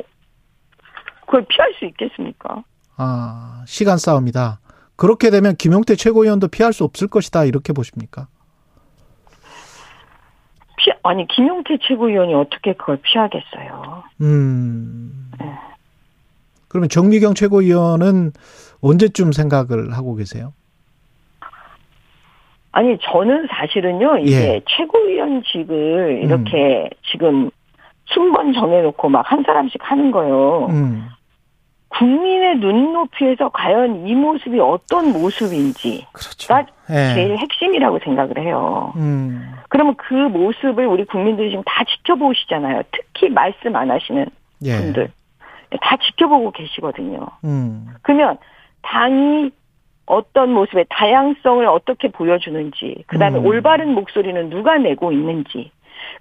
그걸 피할 수 있겠습니까? 아, 시간 싸움이다. 그렇게 되면 김용태 최고위원도 피할 수 없을 것이다. 이렇게 보십니까? 피, 아니, 김용태 최고위원이 어떻게 그걸 피하겠어요. 음. 네. 그러면 정미경 최고위원은 언제쯤 생각을 하고 계세요? 아니 저는 사실은요 이게 예. 최고위원직을 이렇게 지금 순번 정해놓고 막 한 사람씩 하는 거예요. 음. 국민의 눈높이에서 과연 이 모습이 어떤 모습인지 그렇죠. 가 예. 제일 핵심이라고 생각을 해요. 음. 그러면 그 모습을 우리 국민들이 지금 다 지켜보시잖아요. 특히 말씀 안 하시는 예. 분들 다 지켜보고 계시거든요. 음. 그러면 당이 어떤 모습의 다양성을 어떻게 보여주는지, 그 다음에 음. 올바른 목소리는 누가 내고 있는지,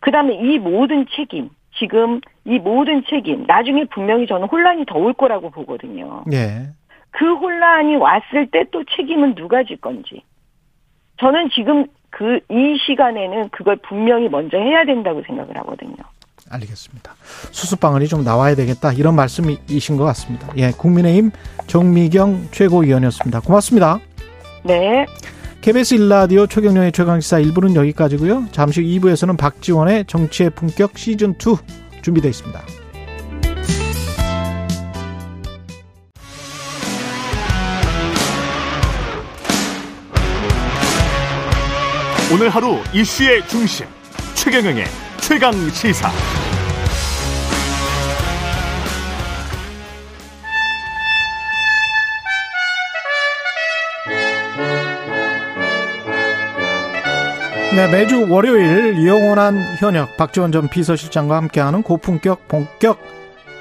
그 다음에 이 모든 책임, 지금 이 모든 책임, 나중에 분명히 저는 혼란이 더 올 거라고 보거든요. 예. 그 혼란이 왔을 때 또 책임은 누가 질 건지. 저는 지금 그, 이 시간에는 그걸 분명히 먼저 해야 된다고 생각을 하거든요. 알겠습니다. 수습방안이 좀 나와야 되겠다. 이런 말씀이신 것 같습니다. 예. 국민의힘 정미경 최고위원이었습니다. 고맙습니다. 네. KBS 일라디오 최경영의 최강시사 1부는 여기까지고요. 잠시 후 2부에서는 박지원의 정치의 품격 시즌2 준비되어 있습니다. 오늘 하루 이슈의 중심 최경영의 최강 시사. 네, 매주 월요일 영원한 현역 박지원 전 비서실장과 함께하는 고품격 본격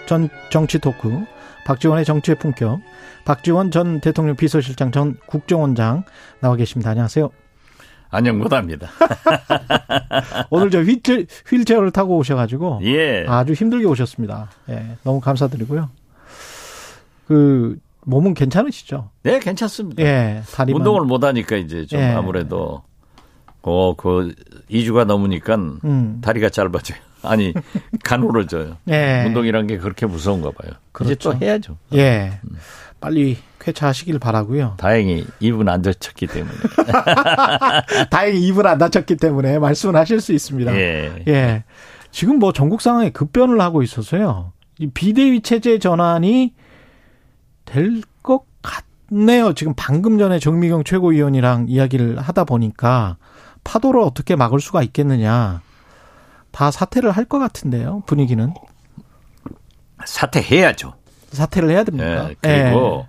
전 정치 토크 박지원의 정치의 품격 박지원 전 대통령 비서실장 전 국정원장 나와 계십니다. 안녕하세요. 안녕 못합니다. 오늘 저 휠체어, 휠체어를 타고 오셔가지고 예. 아주 힘들게 오셨습니다. 예, 너무 감사드리고요. 그 몸은 괜찮으시죠? 네, 괜찮습니다. 예, 다리만 운동을 못 하니까 이제 좀 예. 아무래도 어, 그 2주가 넘으니까 음. 다리가 짧아져요. 아니, 가늘어져요. 예. 운동이란 게 그렇게 무서운가 봐요. 그렇죠. 이제 또 해야죠. 예. 빨리 쾌차하시길 바라고요. 다행히 입은 안 다쳤기 때문에. 다행히 입을 안 다쳤기 때문에 말씀을 하실 수 있습니다. 예. 예. 지금 뭐 전국 상황에 급변을 하고 있어서요. 이 비대위 체제 전환이 될 것 같네요. 지금 방금 전에 정미경 최고위원이랑 이야기를 하다 보니까 파도를 어떻게 막을 수가 있겠느냐. 다 사퇴를 할 것 같은데요. 분위기는. 사퇴해야죠. 사퇴를 해야 됩니까? 예, 그리고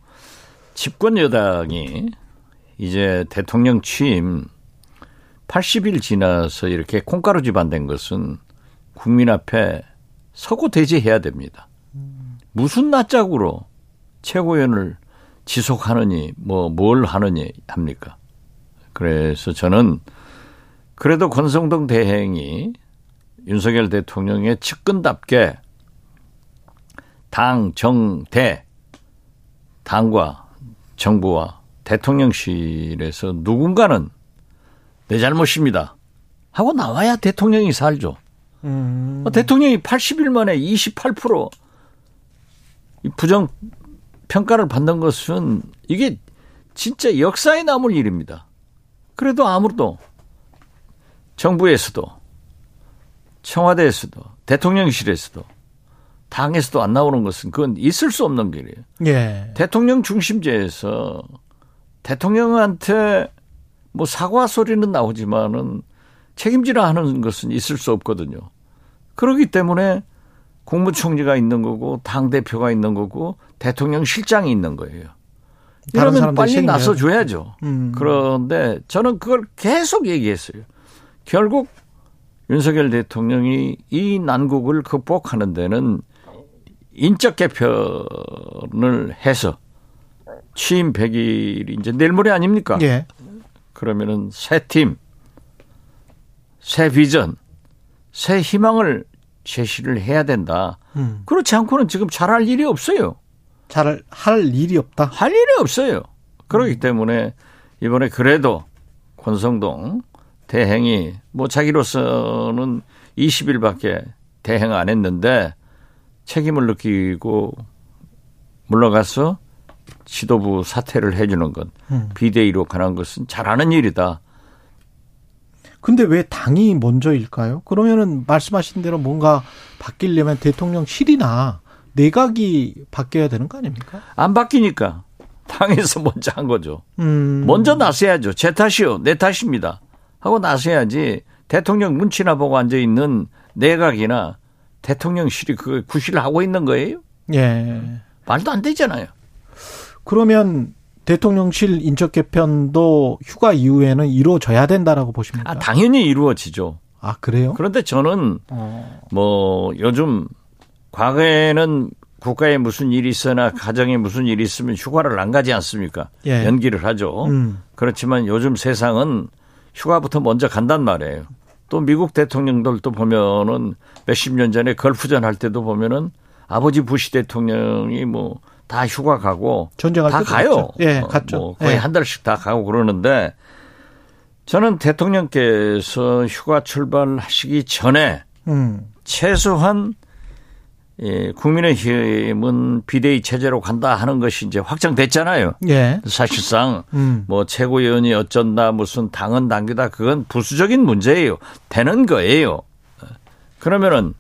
집권 여당이 이제 대통령 취임 80일 지나서 이렇게 콩가루 집안 된 것은 국민 앞에 서고 대지해야 됩니다. 무슨 낯짝으로 최고위원을 지속하느니 뭐 뭘 하느니 합니까? 그래서 저는 그래도 권성동 대행이 윤석열 대통령의 측근답게 당, 정, 대, 당과 정부와 대통령실에서 누군가는 내 잘못입니다. 하고 나와야 대통령이 살죠. 음. 어, 대통령이 80일 만에 28% 부정 평가를 받는 것은 이게 진짜 역사에 남을 일입니다. 그래도 아무도 정부에서도 청와대에서도 대통령실에서도 당에서도 안 나오는 것은 그건 있을 수 없는 길이에요. 예. 대통령 중심제에서 대통령한테 뭐 사과 소리는 나오지만은 책임지라 하는 것은 있을 수 없거든요. 그렇기 때문에 국무총리가 있는 거고 당 대표가 있는 거고 대통령 실장이 있는 거예요. 이러면 빨리 책임져야죠. 나서 줘야죠. 음. 그런데 저는 그걸 계속 얘기했어요. 결국 윤석열 대통령이 이 난국을 극복하는 데는 인적 개편을 해서 취임 100일이 이제 내일 모레 아닙니까? 예. 그러면은 새 팀, 새 비전, 새 희망을 제시를 해야 된다. 음. 그렇지 않고는 지금 잘할 일이 없어요. 잘 할 일이 없다. 할 일이 없어요. 그렇기 때문에 이번에 그래도 권성동 대행이 뭐 자기로서는 20일밖에 대행 안 했는데 책임을 느끼고 물러가서 지도부 사퇴를 해주는 것, 음. 비대위로 가는 것은 잘하는 일이다. 근데 왜 당이 먼저일까요? 그러면은 말씀하신 대로 뭔가 바뀌려면 대통령실이나 내각이 바뀌어야 되는 거 아닙니까? 안 바뀌니까 당에서 먼저 한 거죠. 음. 먼저 나서야죠. 제 탓이요. 내 탓입니다. 하고 나서야지 대통령 눈치나 보고 앉아 있는 내각이나 대통령실이 그 구실을 하고 있는 거예요? 예. 말도 안 되잖아요. 그러면 대통령실 인적 개편도 휴가 이후에는 이루어져야 된다라고 보십니까? 아, 당연히 이루어지죠. 아, 그래요? 그런데 저는 어. 뭐 요즘 과거에는 국가에 무슨 일이 있거나 가정에 무슨 일이 있으면 휴가를 안 가지 않습니까? 예. 연기를 하죠. 음. 그렇지만 요즘 세상은 휴가부터 먼저 간단 말이에요. 또 미국 대통령들도 보면은 몇십 년 전에 걸프전 할 때도 보면은 아버지 부시 대통령이 뭐 다 휴가 가고 전쟁할 다 가요. 예, 어, 갔죠. 뭐 거의 예. 한 달씩 다 가고 그러는데 저는 대통령께서 휴가 출발하시기 전에 음. 최소한 예, 국민의힘은 비대위 체제로 간다 하는 것이 이제 확정됐잖아요. 예. 사실상 음. 뭐 최고위원이 어쩐다 무슨 당은 당규다 그건 부수적인 문제예요. 되는 거예요. 그러면은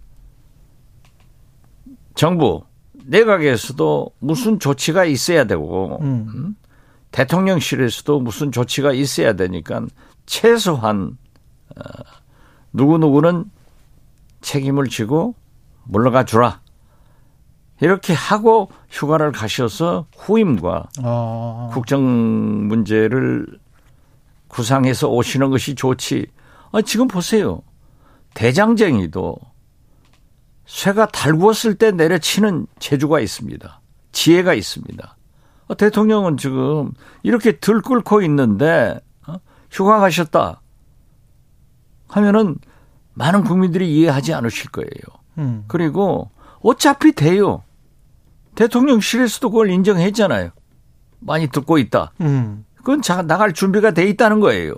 정부 내각에서도 무슨 조치가 있어야 되고 음. 대통령실에서도 무슨 조치가 있어야 되니까 최소한 어, 누구 누구는 책임을 지고 물러가 주라. 이렇게 하고 휴가를 가셔서 후임과 어. 국정 문제를 구상해서 오시는 것이 좋지. 아, 지금 보세요. 대장쟁이도 쇠가 달구었을 때 내려치는 재주가 있습니다. 지혜가 있습니다. 어, 대통령은 지금 이렇게 들끓고 있는데 어? 휴가 가셨다 하면은 많은 국민들이 이해하지 않으실 거예요. 음. 그리고 어차피 돼요. 대통령실에서도 그걸 인정했잖아요. 많이 듣고 있다. 음. 그건 자, 나갈 준비가 돼 있다는 거예요.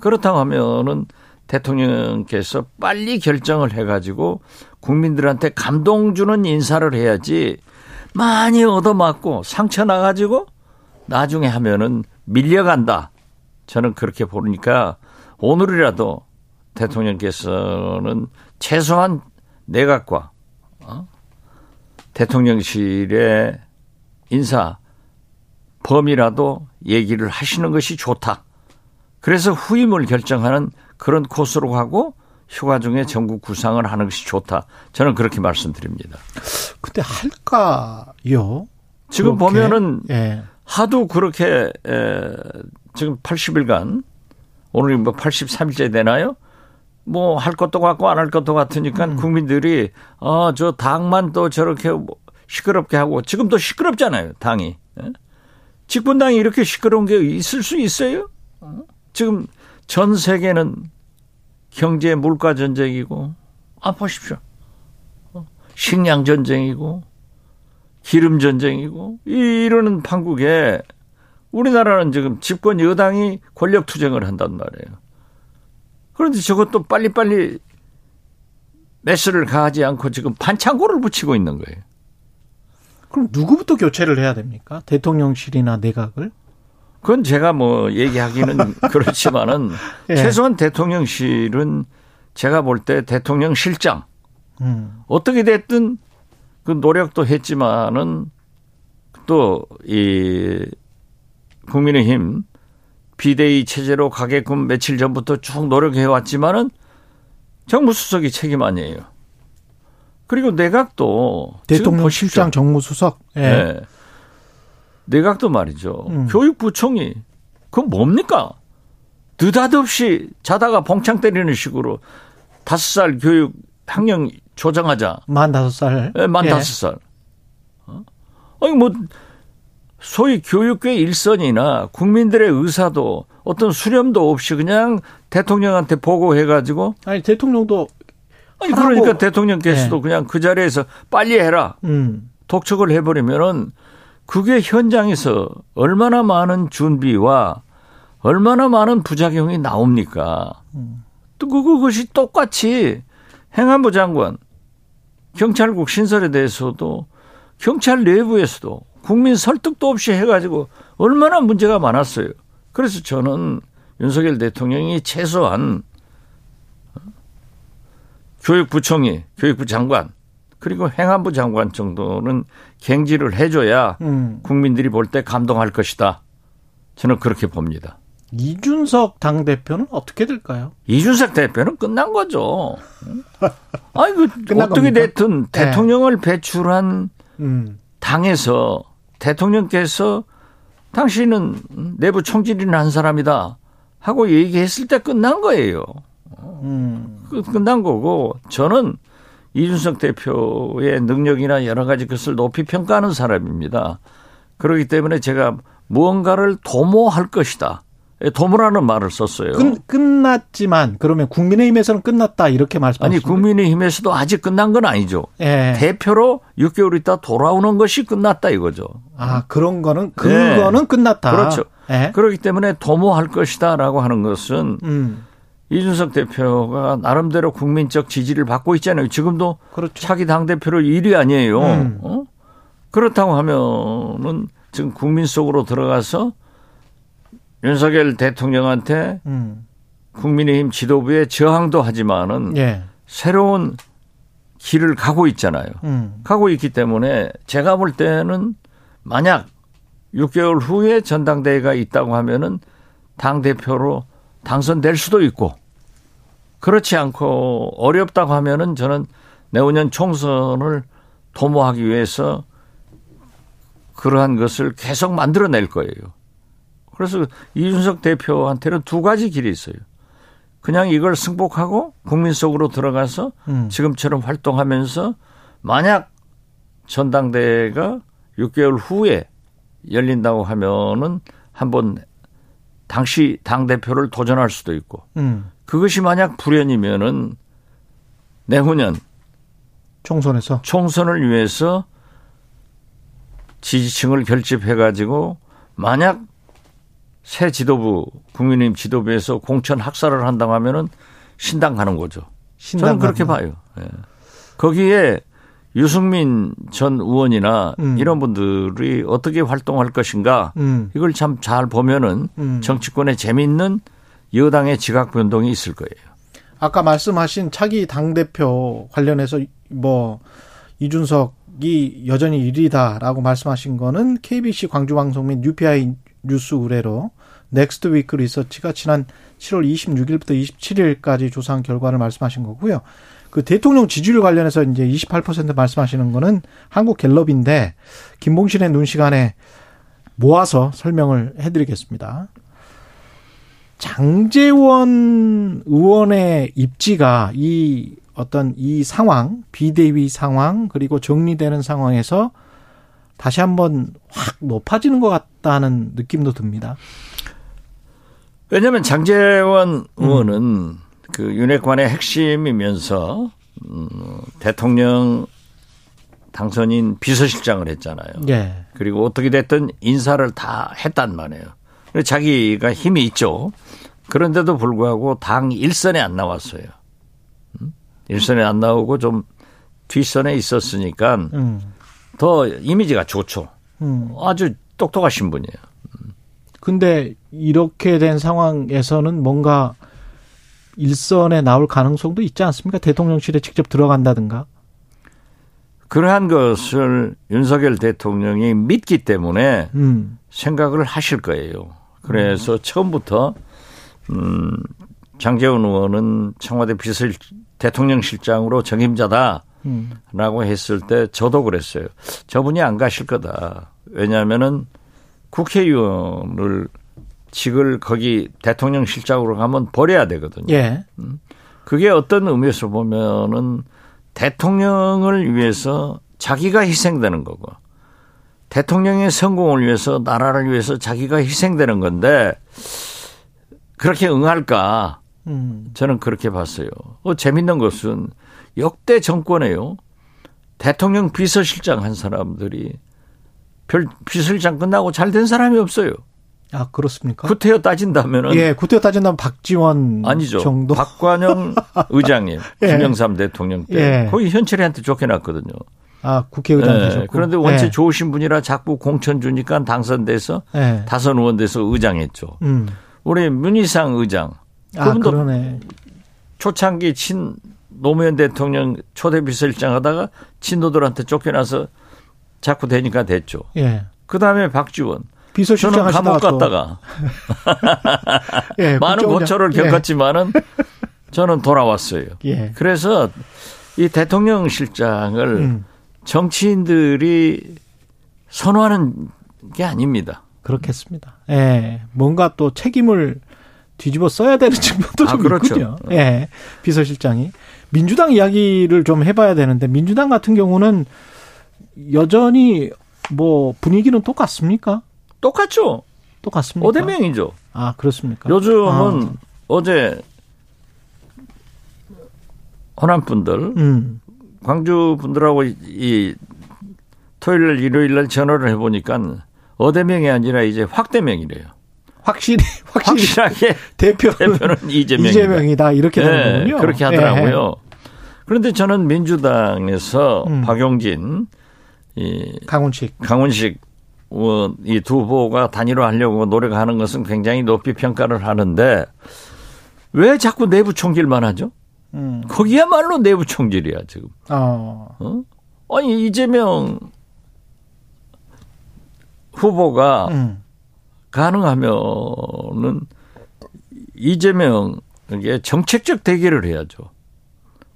그렇다고 하면은 대통령께서 빨리 결정을 해가지고 국민들한테 감동 주는 인사를 해야지 많이 얻어맞고 상처 나가지고 나중에 하면은 밀려간다. 저는 그렇게 보니까 오늘이라도 대통령께서는 최소한 내각과 어? 대통령실의 인사 범이라도 얘기를 하시는 것이 좋다. 그래서 후임을 결정하는 그런 코스로 가고 휴가 중에 전국 구상을 하는 것이 좋다. 저는 그렇게 말씀드립니다. 근데 할까요? 지금 그렇게? 보면은 예. 하도 그렇게 에, 지금 80일간 오늘이 뭐 83일째 되나요? 뭐 할 것도 같고 안 할 것도 같으니까 국민들이 어 저 당만 또 저렇게 뭐 시끄럽게 하고 지금 또 시끄럽잖아요 당이 예? 집권당이 이렇게 시끄러운 게 있을 수 있어요? 어? 지금 전 세계는 경제 물가 전쟁이고 아 보십시오 어? 식량 전쟁이고 기름 전쟁이고 이러는 판국에 우리나라는 지금 집권 여당이 권력 투쟁을 한단 말이에요. 그런데 저것도 빨리빨리 매스를 가하지 않고 지금 반창고를 붙이고 있는 거예요. 그럼 누구부터 교체를 해야 됩니까? 대통령실이나 내각을? 그건 제가 뭐 얘기하기는 그렇지만은 예. 최소한 대통령실은 제가 볼 때 대통령 실장 음. 어떻게 됐든 그 노력도 했지만은 또 이 국민의힘 비대위 체제로 가게끔 며칠 전부터 쭉 노력해 왔지만은 정무수석이 책임 아니에요. 그리고 내각도 대통령. 실장 정무수석. 예. 네. 내각도 말이죠. 음. 교육부총리 그건 뭡니까? 느닷없이 자다가 봉창 때리는 식으로 다섯 살 교육 학령 조정하자. 만 다섯 살. 예, 만 예. 다섯 살. 어? 아니 뭐 소위 교육계 일선이나 국민들의 의사도 어떤 수렴도 없이 그냥 대통령한테 보고해가지고 아니 대통령도 아니. 그러니까 대통령께서도 예. 그냥 그 자리에서 빨리 해라 음. 독촉을 해버리면은 그게 현장에서 얼마나 많은 준비와 얼마나 많은 부작용이 나옵니까? 또 그- 그것이 똑같이 행안부 장관, 경찰국 신설에 대해서도 경찰 내부에서도 국민 설득도 없이 해가지고 얼마나 문제가 많았어요. 그래서 저는 윤석열 대통령이 최소한 교육부총리, 교육부 장관, 그리고 행안부 장관 정도는 갱지를 해줘야 음. 국민들이 볼 때 감동할 것이다. 저는 그렇게 봅니다. 이준석 당 대표는 어떻게 될까요? 이준석 대표는 끝난 거죠. 아니, 그, 어떻게 겁니까? 됐든 네. 대통령을 배출한 음. 당에서 대통령께서 당신은 내부 총질이나 한 사람이다 하고 얘기했을 때 끝난 거예요. 음. 끝- 끝난 거고 저는 이준석 대표의 능력이나 여러 가지 것을 높이 평가하는 사람입니다. 그렇기 때문에 제가 무언가를 도모할 것이다. 예, 도모라는 말을 썼어요. 끝, 끝났지만 그러면 국민의힘에서는 끝났다 이렇게 아니 말씀하시는 국민의힘에서도 아직 끝난 건 아니죠. 예. 대표로 6개월 있다 돌아오는 것이 끝났다 이거죠. 아 그런 거는 그거는 끝났다. 그렇죠. 예. 그렇기 때문에 도모할 것이다라고 하는 것은 음. 이준석 대표가 나름대로 국민적 지지를 받고 있잖아요. 지금도 그렇죠. 차기 당 대표로 1위 아니에요. 음. 어? 그렇다고 하면은 지금 국민 속으로 들어가서 윤석열 대통령한테 음. 국민의힘 지도부에 저항도 하지만은 예. 새로운 길을 가고 있잖아요. 음. 가고 있기 때문에 제가 볼 때는 만약 6개월 후에 전당대회가 있다고 하면은 당 대표로 당선될 수도 있고 그렇지 않고 어렵다고 하면은 저는 내후년 총선을 도모하기 위해서 그러한 것을 계속 만들어낼 거예요. 그래서 이준석 대표한테는 두 가지 길이 있어요. 그냥 이걸 승복하고 국민 속으로 들어가서 음. 지금처럼 활동하면서 만약 전당대회가 6개월 후에 열린다고 하면은 한번 당시 당 대표를 도전할 수도 있고 음. 그것이 만약 불연이면은 내후년 총선에서 총선을 위해서 지지층을 결집해 가지고 만약 새 지도부 국민의힘 지도부에서 공천 학살을 한다고 하면은 신당 가는 거죠. 신당 저는 그렇게 가는 봐요. 예. 거기에 유승민 전 의원이나 음. 이런 분들이 어떻게 활동할 것인가 음. 이걸 참 잘 보면은 음. 정치권에 재미있는 여당의 지각 변동이 있을 거예요. 아까 말씀하신 차기 당 대표 관련해서 뭐 이준석이 여전히 1위다라고 말씀하신 거는 KBC 광주방송 및 UPI 뉴스 의뢰로 넥스트 위크 리서치가 지난 7월 26일부터 27일까지 조사한 결과를 말씀하신 거고요. 그 대통령 지지율 관련해서 이제 28% 말씀하시는 거는 한국 갤럽인데 김봉신의 눈 시간에 모아서 설명을 해드리겠습니다. 장제원 의원의 입지가 이 어떤 이 상황, 비대위 상황, 그리고 정리되는 상황에서 다시 한번 확 높아지는 것 같다는 느낌도 듭니다. 왜냐하면 장재원 의원은 음. 그 윤핵관의 핵심이면서 음, 대통령 당선인 비서실장을 했잖아요. 예. 그리고 어떻게 됐든 인사를 다 했단 말이에요. 자기가 힘이 있죠. 그런데도 불구하고 당 일선에 안 나왔어요. 음? 일선에 안 나오고 좀 뒷선에 있었으니까 음. 더 이미지가 좋죠. 음. 아주 똑똑하신 분이에요. 근데 이렇게 된 상황에서는 뭔가 일선에 나올 가능성도 있지 않습니까? 대통령실에 직접 들어간다든가. 그러한 것을 윤석열 대통령이 믿기 때문에 음. 생각을 하실 거예요. 그래서 음. 처음부터 음 장재원 의원은 청와대 비서 대통령실장으로 적임자다 라고 음. 했을 때 저도 그랬어요. 저분이 안 가실 거다. 왜냐하면은 국회의원을 직을 거기 대통령 실장으로 가면 버려야 되거든요. 예. 음. 그게 어떤 의미에서 보면은 대통령을 위해서 자기가 희생되는 거고 대통령의 성공을 위해서 나라를 위해서 자기가 희생되는 건데 그렇게 응할까? 음. 저는 그렇게 봤어요. 어, 재밌는 것은 역대 정권에요. 대통령 비서실장 한 사람들이 별 비서실장 끝나고 잘 된 사람이 없어요. 아 그렇습니까? 구태여 따진다면은 예, 구태여 따진다면 박지원 아니죠. 정도 박관영 의장님, 예. 김영삼 대통령 때 예. 거의 현철이한테 쫓겨났거든요. 아 국회의장 예. 되셨고 그런데 원체 예. 좋으신 분이라 자꾸 공천 주니까 당선돼서 예. 다선 의원 돼서 의장했죠. 음. 우리 문희상 의장 아 그러네. 초창기 친 노무현 대통령 초대 비서실장 하다가 친노들한테 쫓겨나서 자꾸 되니까 됐죠. 예. 그 다음에 박지원. 비서실장 저는 감옥 갔다가 예, 많은 고초를 예. 겪었지만은 저는 돌아왔어요. 예. 그래서 이 대통령 실장을 음. 정치인들이 선호하는 게 아닙니다. 그렇겠습니다. 예. 뭔가 또 책임을 뒤집어 써야 되는 측면도 아, 좀 그렇죠. 있군요. 예. 비서실장이. 민주당 이야기를 좀 해봐야 되는데, 민주당 같은 경우는 여전히 뭐 분위기는 똑같습니까? 똑같죠. 똑같습니까? 5대 명이죠. 아, 그렇습니까? 요즘은 아. 어제 호남 분들, 음. 광주 분들하고 이 토요일 날 일요일 날 전화를 해보니까 5대 명이 아니라 이제 확대명이래요. 확실히, 확실히 확실하게 대표, 대표는 이재명이다. 이재명이다. 이렇게 되는 네. 그렇게 하더라고요. 네. 그런데 저는 민주당에서 음. 박용진, 이 강훈식, 강훈식 이두 후보가 단일화하려고 노력하는 것은 굉장히 높이 평가를 하는데 왜 자꾸 내부 총질만 하죠? 음. 거기야말로 내부 총질이야 지금. 어. 어? 아니 이재명 후보가 음. 가능하면은 이재명에게 정책적 대결을 해야죠.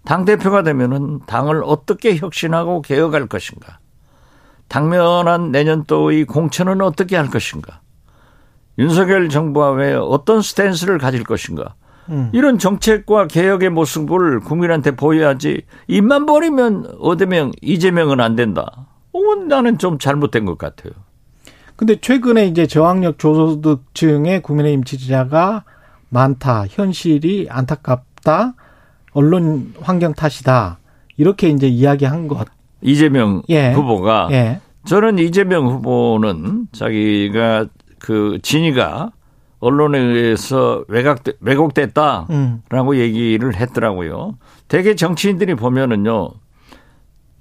당 대표가 되면은 당을 어떻게 혁신하고 개혁할 것인가. 당면한 내년도의 공천은 어떻게 할 것인가? 윤석열 정부와 왜 어떤 스탠스를 가질 것인가? 음. 이런 정책과 개혁의 모습을 국민한테 보여야지 입만 버리면 어대명 이재명은 안 된다. 어, 나는 좀 잘못된 것 같아요. 근데 최근에 이제 저학력 저소득층의 국민의힘 지지자가 많다. 현실이 안타깝다. 언론 환경 탓이다. 이렇게 이제 이야기한 것 이재명 예. 후보가 예. 저는 이재명 후보는 자기가 그 진위가 언론에 의해서 왜곡 왜곡됐다라고 음. 얘기를 했더라고요. 대개 정치인들이 보면은요.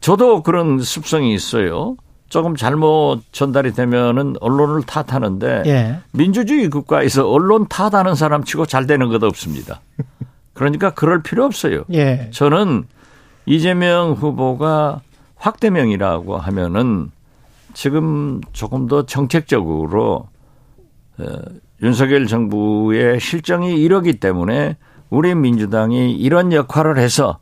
저도 그런 습성이 있어요. 조금 잘못 전달이 되면은 언론을 탓하는데 예. 민주주의 국가에서 언론 탓하는 사람 치고 잘 되는 것 없습니다. 그러니까 그럴 필요 없어요. 예. 저는 이재명 후보가 확대명이라고 하면은 지금 조금 더 정책적으로 어, 윤석열 정부의 실정이 이러기 때문에 우리 민주당이 이런 역할을 해서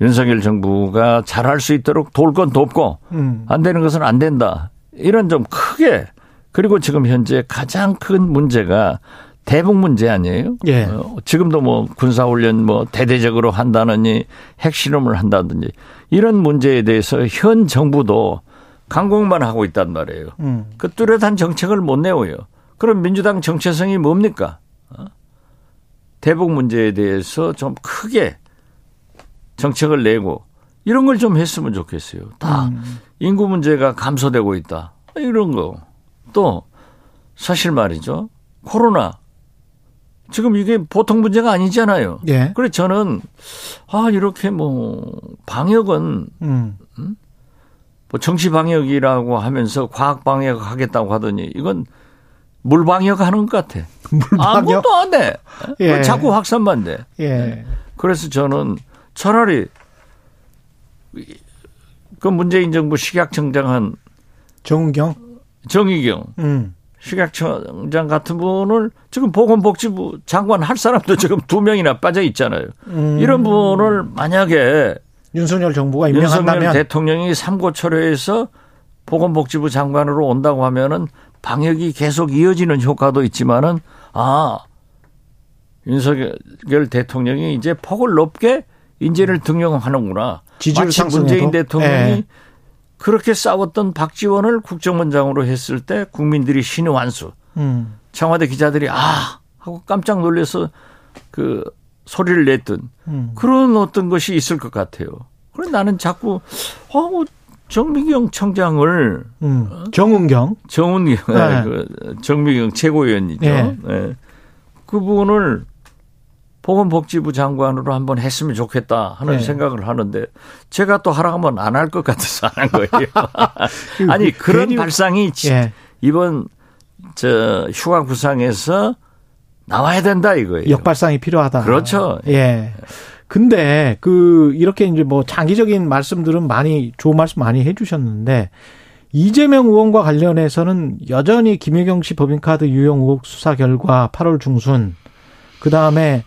윤석열 정부가 잘할 수 있도록 돌건 돕고 음. 안 되는 것은 안 된다. 이런 좀 크게 그리고 지금 현재 가장 큰 문제가 대북 문제 아니에요? 예. 어, 지금도 뭐 군사훈련 뭐 대대적으로 한다느니 핵실험을 한다든지 이런 문제에 대해서 현 정부도 강공만 하고 있단 말이에요. 음. 그 뚜렷한 정책을 못 내어요. 그럼 민주당 정체성이 뭡니까? 어? 대북 문제에 대해서 좀 크게 정책을 내고 이런 걸 좀 했으면 좋겠어요. 다 음. 인구 문제가 감소되고 있다. 이런 거. 또 사실 말이죠. 코로나. 지금 이게 보통 문제가 아니잖아요. 예. 그래 저는 아 이렇게 뭐 방역은 음. 뭐 정치 방역이라고 하면서 과학 방역 하겠다고 하더니 이건 물 방역 하는 것 같아. 물방역. 아무것도 안 돼. 예. 자꾸 확산만 돼. 예. 그래서 저는 차라리 그 문재인 정부 식약청장 한 정은경. 정의경 음. 식약청장 같은 분을 지금 보건복지부 장관 할 사람도 지금 두 명이나 빠져 있잖아요. 음. 이런 분을 만약에 윤석열 정부가 윤석열 임명한다면 대통령이 삼고초려해서 보건복지부 장관으로 온다고 하면은 방역이 계속 이어지는 효과도 있지만은 아 윤석열 대통령이 이제 폭을 높게 인재를 등용하는구나. 지지율 마치? 문재인 대통령이 예. 그렇게 싸웠던 박지원을 국정원장으로 했을 때 국민들이 신의환수. 음. 청와대 기자들이 아 하고 깜짝 놀라서 그 소리를 냈던 음. 그런 어떤 것이 있을 것 같아요. 그래 나는 자꾸 어 정미경 청장을 음. 정은경. 정은경 네. 그 정미경 최고위원이죠. 예. 예. 그분을 보건복지부 장관으로 한번 했으면 좋겠다 하는 예. 생각을 하는데 제가 또 하라 하면 안 할 것 같아서 안 한 거예요. 아니 그런 괜히- 발상이 지- 예. 이번 저 휴가 구상에서 나와야 된다 이거예요. 역발상이 필요하다. 그렇죠. 예. 근데 그 이렇게 이제 뭐 장기적인 말씀들은 많이 좋은 말씀 많이 해주셨는데 이재명 의원과 관련해서는 여전히 김혜경 씨 법인카드 유용 의혹 수사 결과 8월 중순 그 다음에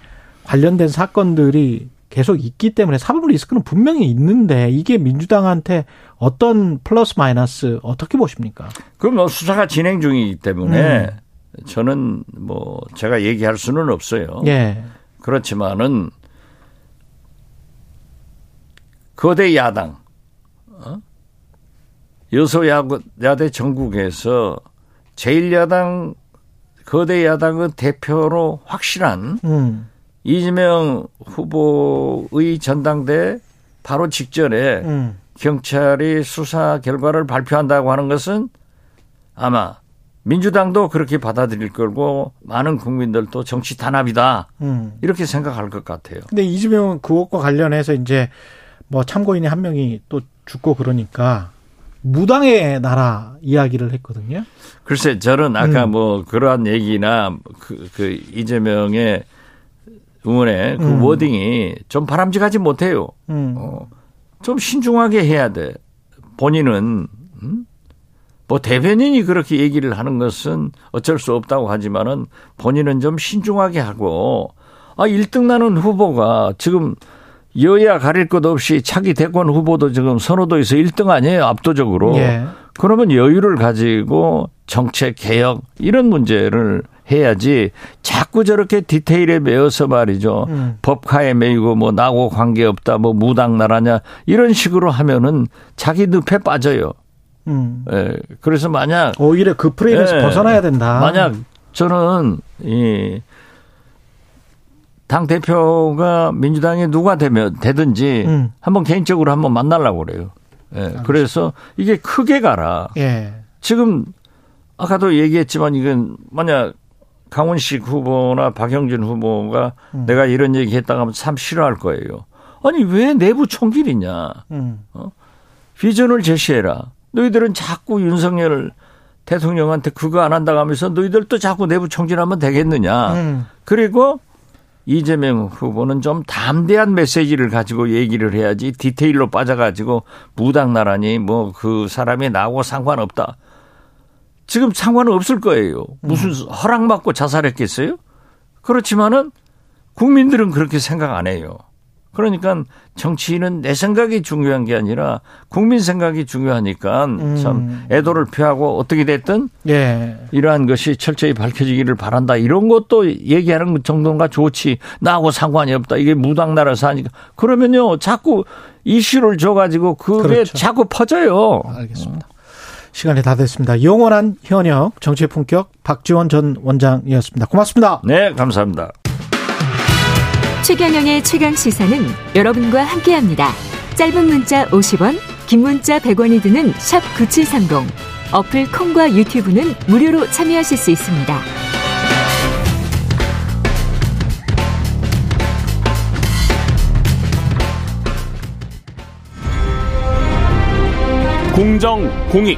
관련된 사건들이 계속 있기 때문에 사법 리스크는 분명히 있는데 이게 민주당한테 어떤 플러스 마이너스 어떻게 보십니까? 그럼 뭐 수사가 진행 중이기 때문에 저는 뭐 제가 얘기할 수는 없어요. 예. 그렇지만은 거대 야당, 어? 여소야대 전국에서 제1야당 거대 야당의 대표로 확실한 음. 이재명 후보의 전당대 바로 직전에 음. 경찰이 수사 결과를 발표한다고 하는 것은 아마 민주당도 그렇게 받아들일 거고 많은 국민들도 정치 단합이다 음. 이렇게 생각할 것 같아요. 근데 이재명 그것과 관련해서 이제 뭐 참고인이 한 명이 또 죽고 그러니까 무당의 나라 이야기를 했거든요. 글쎄 저는 아까 음. 뭐 그러한 얘기나 그, 그 이재명의 의원의 그 음. 워딩이 좀 바람직하지 못해요. 음. 어, 좀 신중하게 해야 돼. 본인은 음? 뭐 대변인이 그렇게 얘기를 하는 것은 어쩔 수 없다고 하지만은 본인은 좀 신중하게 하고 아 1등 나는 후보가 지금 여야 가릴 것 없이 차기 대권 후보도 지금 선호도에서 1등 아니에요 압도적으로. 예. 그러면 여유를 가지고 정책 개혁 이런 문제를 해야지 자꾸 저렇게 디테일에 매여서 말이죠. 음. 법카에 매이고 뭐 나하고 관계없다 뭐 무당 나라냐 이런 식으로 하면은 자기 늪에 빠져요. 음. 예. 그래서 만약 오히려 그 프레임에서 예. 벗어나야 된다. 만약 저는 이 당 대표가 민주당에 누가 되면 되든지 음. 한번 개인적으로 한번 만나려고 그래요. 예. 그래서 이게 크게 가라. 예. 지금 아까도 얘기했지만 이건 만약 강훈식 후보나 박영진 후보가 음. 내가 이런 얘기 했다가 하면 참 싫어할 거예요. 아니 왜 내부 총질이냐. 음. 비전을 제시해라. 너희들은 자꾸 윤석열 대통령한테 그거 안 한다고 하면서 너희들도 자꾸 내부 총질하면 되겠느냐. 음. 그리고 이재명 후보는 좀 담대한 메시지를 가지고 얘기를 해야지 디테일로 빠져가지고 무당 나라니 뭐 그 사람이 나하고 상관없다. 지금 상관은 없을 거예요. 무슨 허락 받고 자살했겠어요? 그렇지만은 국민들은 그렇게 생각 안 해요. 그러니까 정치인은 내 생각이 중요한 게 아니라 국민 생각이 중요하니까 참 애도를 표하고 어떻게 됐든 예. 이러한 것이 철저히 밝혀지기를 바란다. 이런 것도 얘기하는 정도가 좋지. 나하고 상관이 없다. 이게 무당나라 사니까. 그러면요, 자꾸 이슈를 줘가지고 그게 그렇죠. 자꾸 퍼져요. 알겠습니다. 시간이 다 됐습니다. 영원한 현역 정치의 품격 박지원 전 원장이었습니다. 고맙습니다. 네, 감사합니다. 최경영의 최강 시사는 여러분과 함께합니다. 짧은 문자 50원, 긴 문자 100원이 드는 샵 9730. 어플 콩과 유튜브는 무료로 참여하실 수 있습니다. 공정, 공익,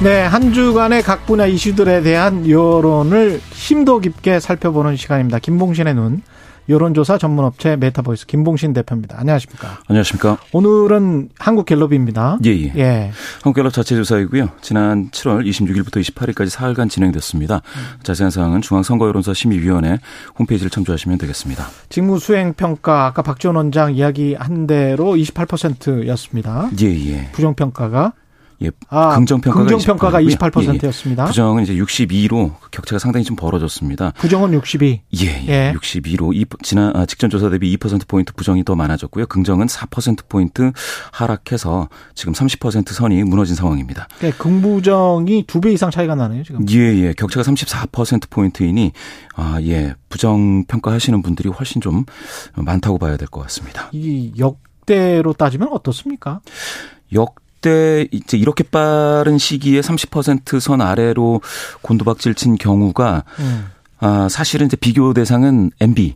네, 한 주간의 각 분야 이슈들에 대한 여론을 심도 깊게 살펴보는 시간입니다. 김봉신의 눈. 여론조사 전문업체 메타보이스 김봉신 대표입니다. 안녕하십니까? 안녕하십니까. 오늘은 한국갤럽입니다. 예, 예. 예. 한국갤럽 자체 조사이고요. 지난 7월 26일부터 28일까지 사흘간 진행됐습니다. 자세한 사항은 중앙선거여론조사심의위원회 홈페이지를 참조하시면 되겠습니다. 직무 수행 평가 아까 박지원 원장 이야기한 대로 28%였습니다. 예, 예. 부정 평가가 예. 아, 긍정평가가 긍정평가가 28%고요. 28%였습니다. 부정은 이제 62로 격차가 상당히 좀 벌어졌습니다. 부정은 62. 예, 예. 예. 62로 이, 지난 아, 직전 조사 대비 2% 포인트 부정이 더 많아졌고요. 긍정은 4% 포인트 하락해서 지금 30% 선이 무너진 상황입니다. 그러니까 긍부정이 두 배 이상 차이가 나네요, 지금. 예, 예. 격차가 34% 포인트이니 아, 예. 부정 평가하시는 분들이 훨씬 좀 많다고 봐야 될 것 같습니다. 이 역대로 따지면 어떻습니까? 역 대 이제 이렇게 빠른 시기에 30%선 아래로 곤두박질 친 경우가 음. 아, 사실은 이제 비교 대상은 MB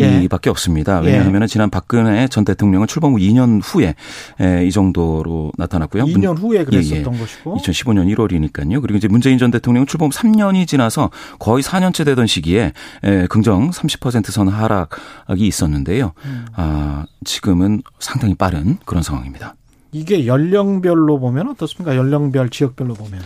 예. 이밖에 없습니다. 왜냐하면 지난 박근혜 전 대통령은 출범 후 2년 후에 에, 이 정도로 나타났고요. 2년 후에 예, 예. 그랬었던 것이고. 2015년 1월이니까요. 그리고 이제 문재인 전 대통령은 출범 3년이 지나서 거의 4년째 되던 시기에 에, 긍정 30%선 하락이 있었는데요. 음. 아, 지금은 상당히 빠른 그런 상황입니다. 이게 연령별로 보면 어떻습니까? 연령별, 지역별로 보면.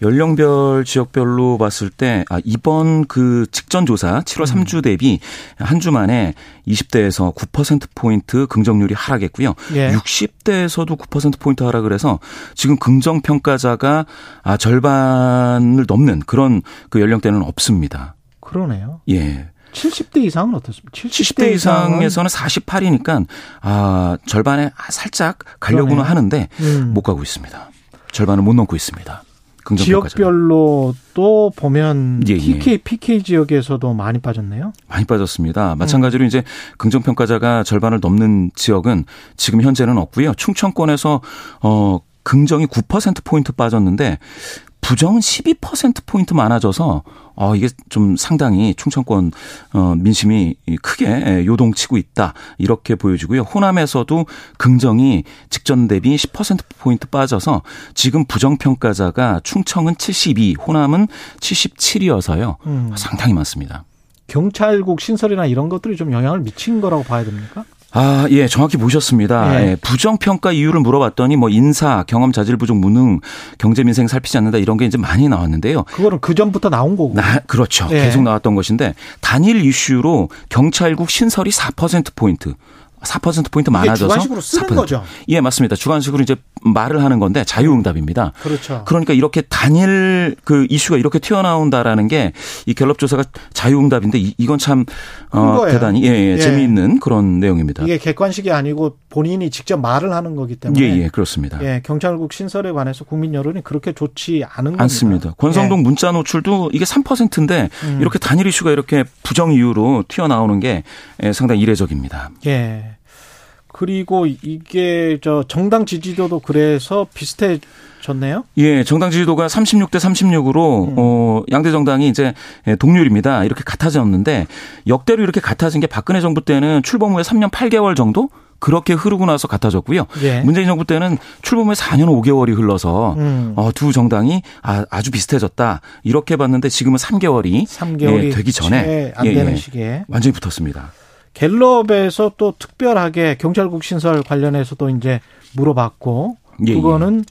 연령별 지역별로 봤을 때 아, 이번 그 직전 조사 7월 3주 대비 한 주 만에 20대에서 9% 포인트 긍정률이 하락했고요. 예. 60대에서도 9% 포인트 하락을 해서 지금 긍정 평가자가 아 절반을 넘는 그런 그 연령대는 없습니다. 그러네요. 예. 70대 이상은 어떻습니까? 70대 이상에서는 48이니까 아 절반에 살짝 가려고는 그러네요. 하는데 음. 못 가고 있습니다. 절반을 못 넘고 있습니다. 긍정. 지역별로 또 보면 예, 예. PK, PK 지역에서도 많이 빠졌네요. 많이 빠졌습니다. 마찬가지로 이제 긍정 평가자가 절반을 넘는 지역은 지금 현재는 없고요. 충청권에서 어 긍정이 9%포인트 빠졌는데 부정은 12%포인트 많아져서 어 이게 좀 상당히 충청권 어 민심이 크게 요동치고 있다. 이렇게 보여지고요. 호남에서도 긍정이 직전 대비 10%포인트 빠져서 지금 부정평가자가 충청은 72, 호남은 77이어서요. 음. 상당히 많습니다. 경찰국 신설이나 이런 것들이 좀 영향을 미친 거라고 봐야 됩니까? 아, 예, 정확히 보셨습니다. 예. 예, 부정평가 이유를 물어봤더니 뭐 인사, 경험, 자질 부족, 무능, 경제 민생 살피지 않는다 이런 게 이제 많이 나왔는데요. 그거는 그 전부터 나온 거고. 나, 그렇죠. 예. 계속 나왔던 것인데 단일 이슈로 경찰국 신설이 4%포인트. 4%포인트 이게 많아져서 주관식으로 쓰는 4%. 거죠. 예, 맞습니다. 주관식으로 이제 말을 하는 건데 자유응답입니다. 그렇죠. 그러니까 이렇게 단일 그 이슈가 이렇게 튀어나온다라는 게 이 갤럽 조사가 자유응답인데 이, 이건 참큰 어. 대단히 예, 예, 예. 재미있는 그런 내용입니다. 이게 객관식이 아니고 본인이 직접 말을 하는 거기 때문에. 예, 예, 그렇습니다. 예, 경찰국 신설에 관해서 국민 여론이 그렇게 좋지 않은 겁니다. 않습니다. 권성동 문자 노출도 이게 3%인데 음. 이렇게 단일 이슈가 이렇게 부정 이유로 튀어나오는 게 예, 상당히 이례적입니다. 예. 그리고 이게 저 정당 지지도도 그래서 비슷해졌네요. 예, 정당 지지도가 36대 36으로 음. 어 양대 정당이 이제 동률입니다. 이렇게 같아졌는데 역대로 이렇게 같아진 게 박근혜 정부 때는 출범 후에 3년 8개월 정도 그렇게 흐르고 나서 같아졌고요. 예. 문재인 정부 때는 출범 후에 4년 5개월이 흘러서 음. 어, 두 정당이 아, 아주 비슷해졌다 이렇게 봤는데 지금은 3개월이 3개월이 예, 되기 전에 안 예, 되는 예. 시기에 완전히 붙었습니다. 갤럽에서 또 특별하게 경찰국 신설 관련해서도 이제 물어봤고 예, 그거는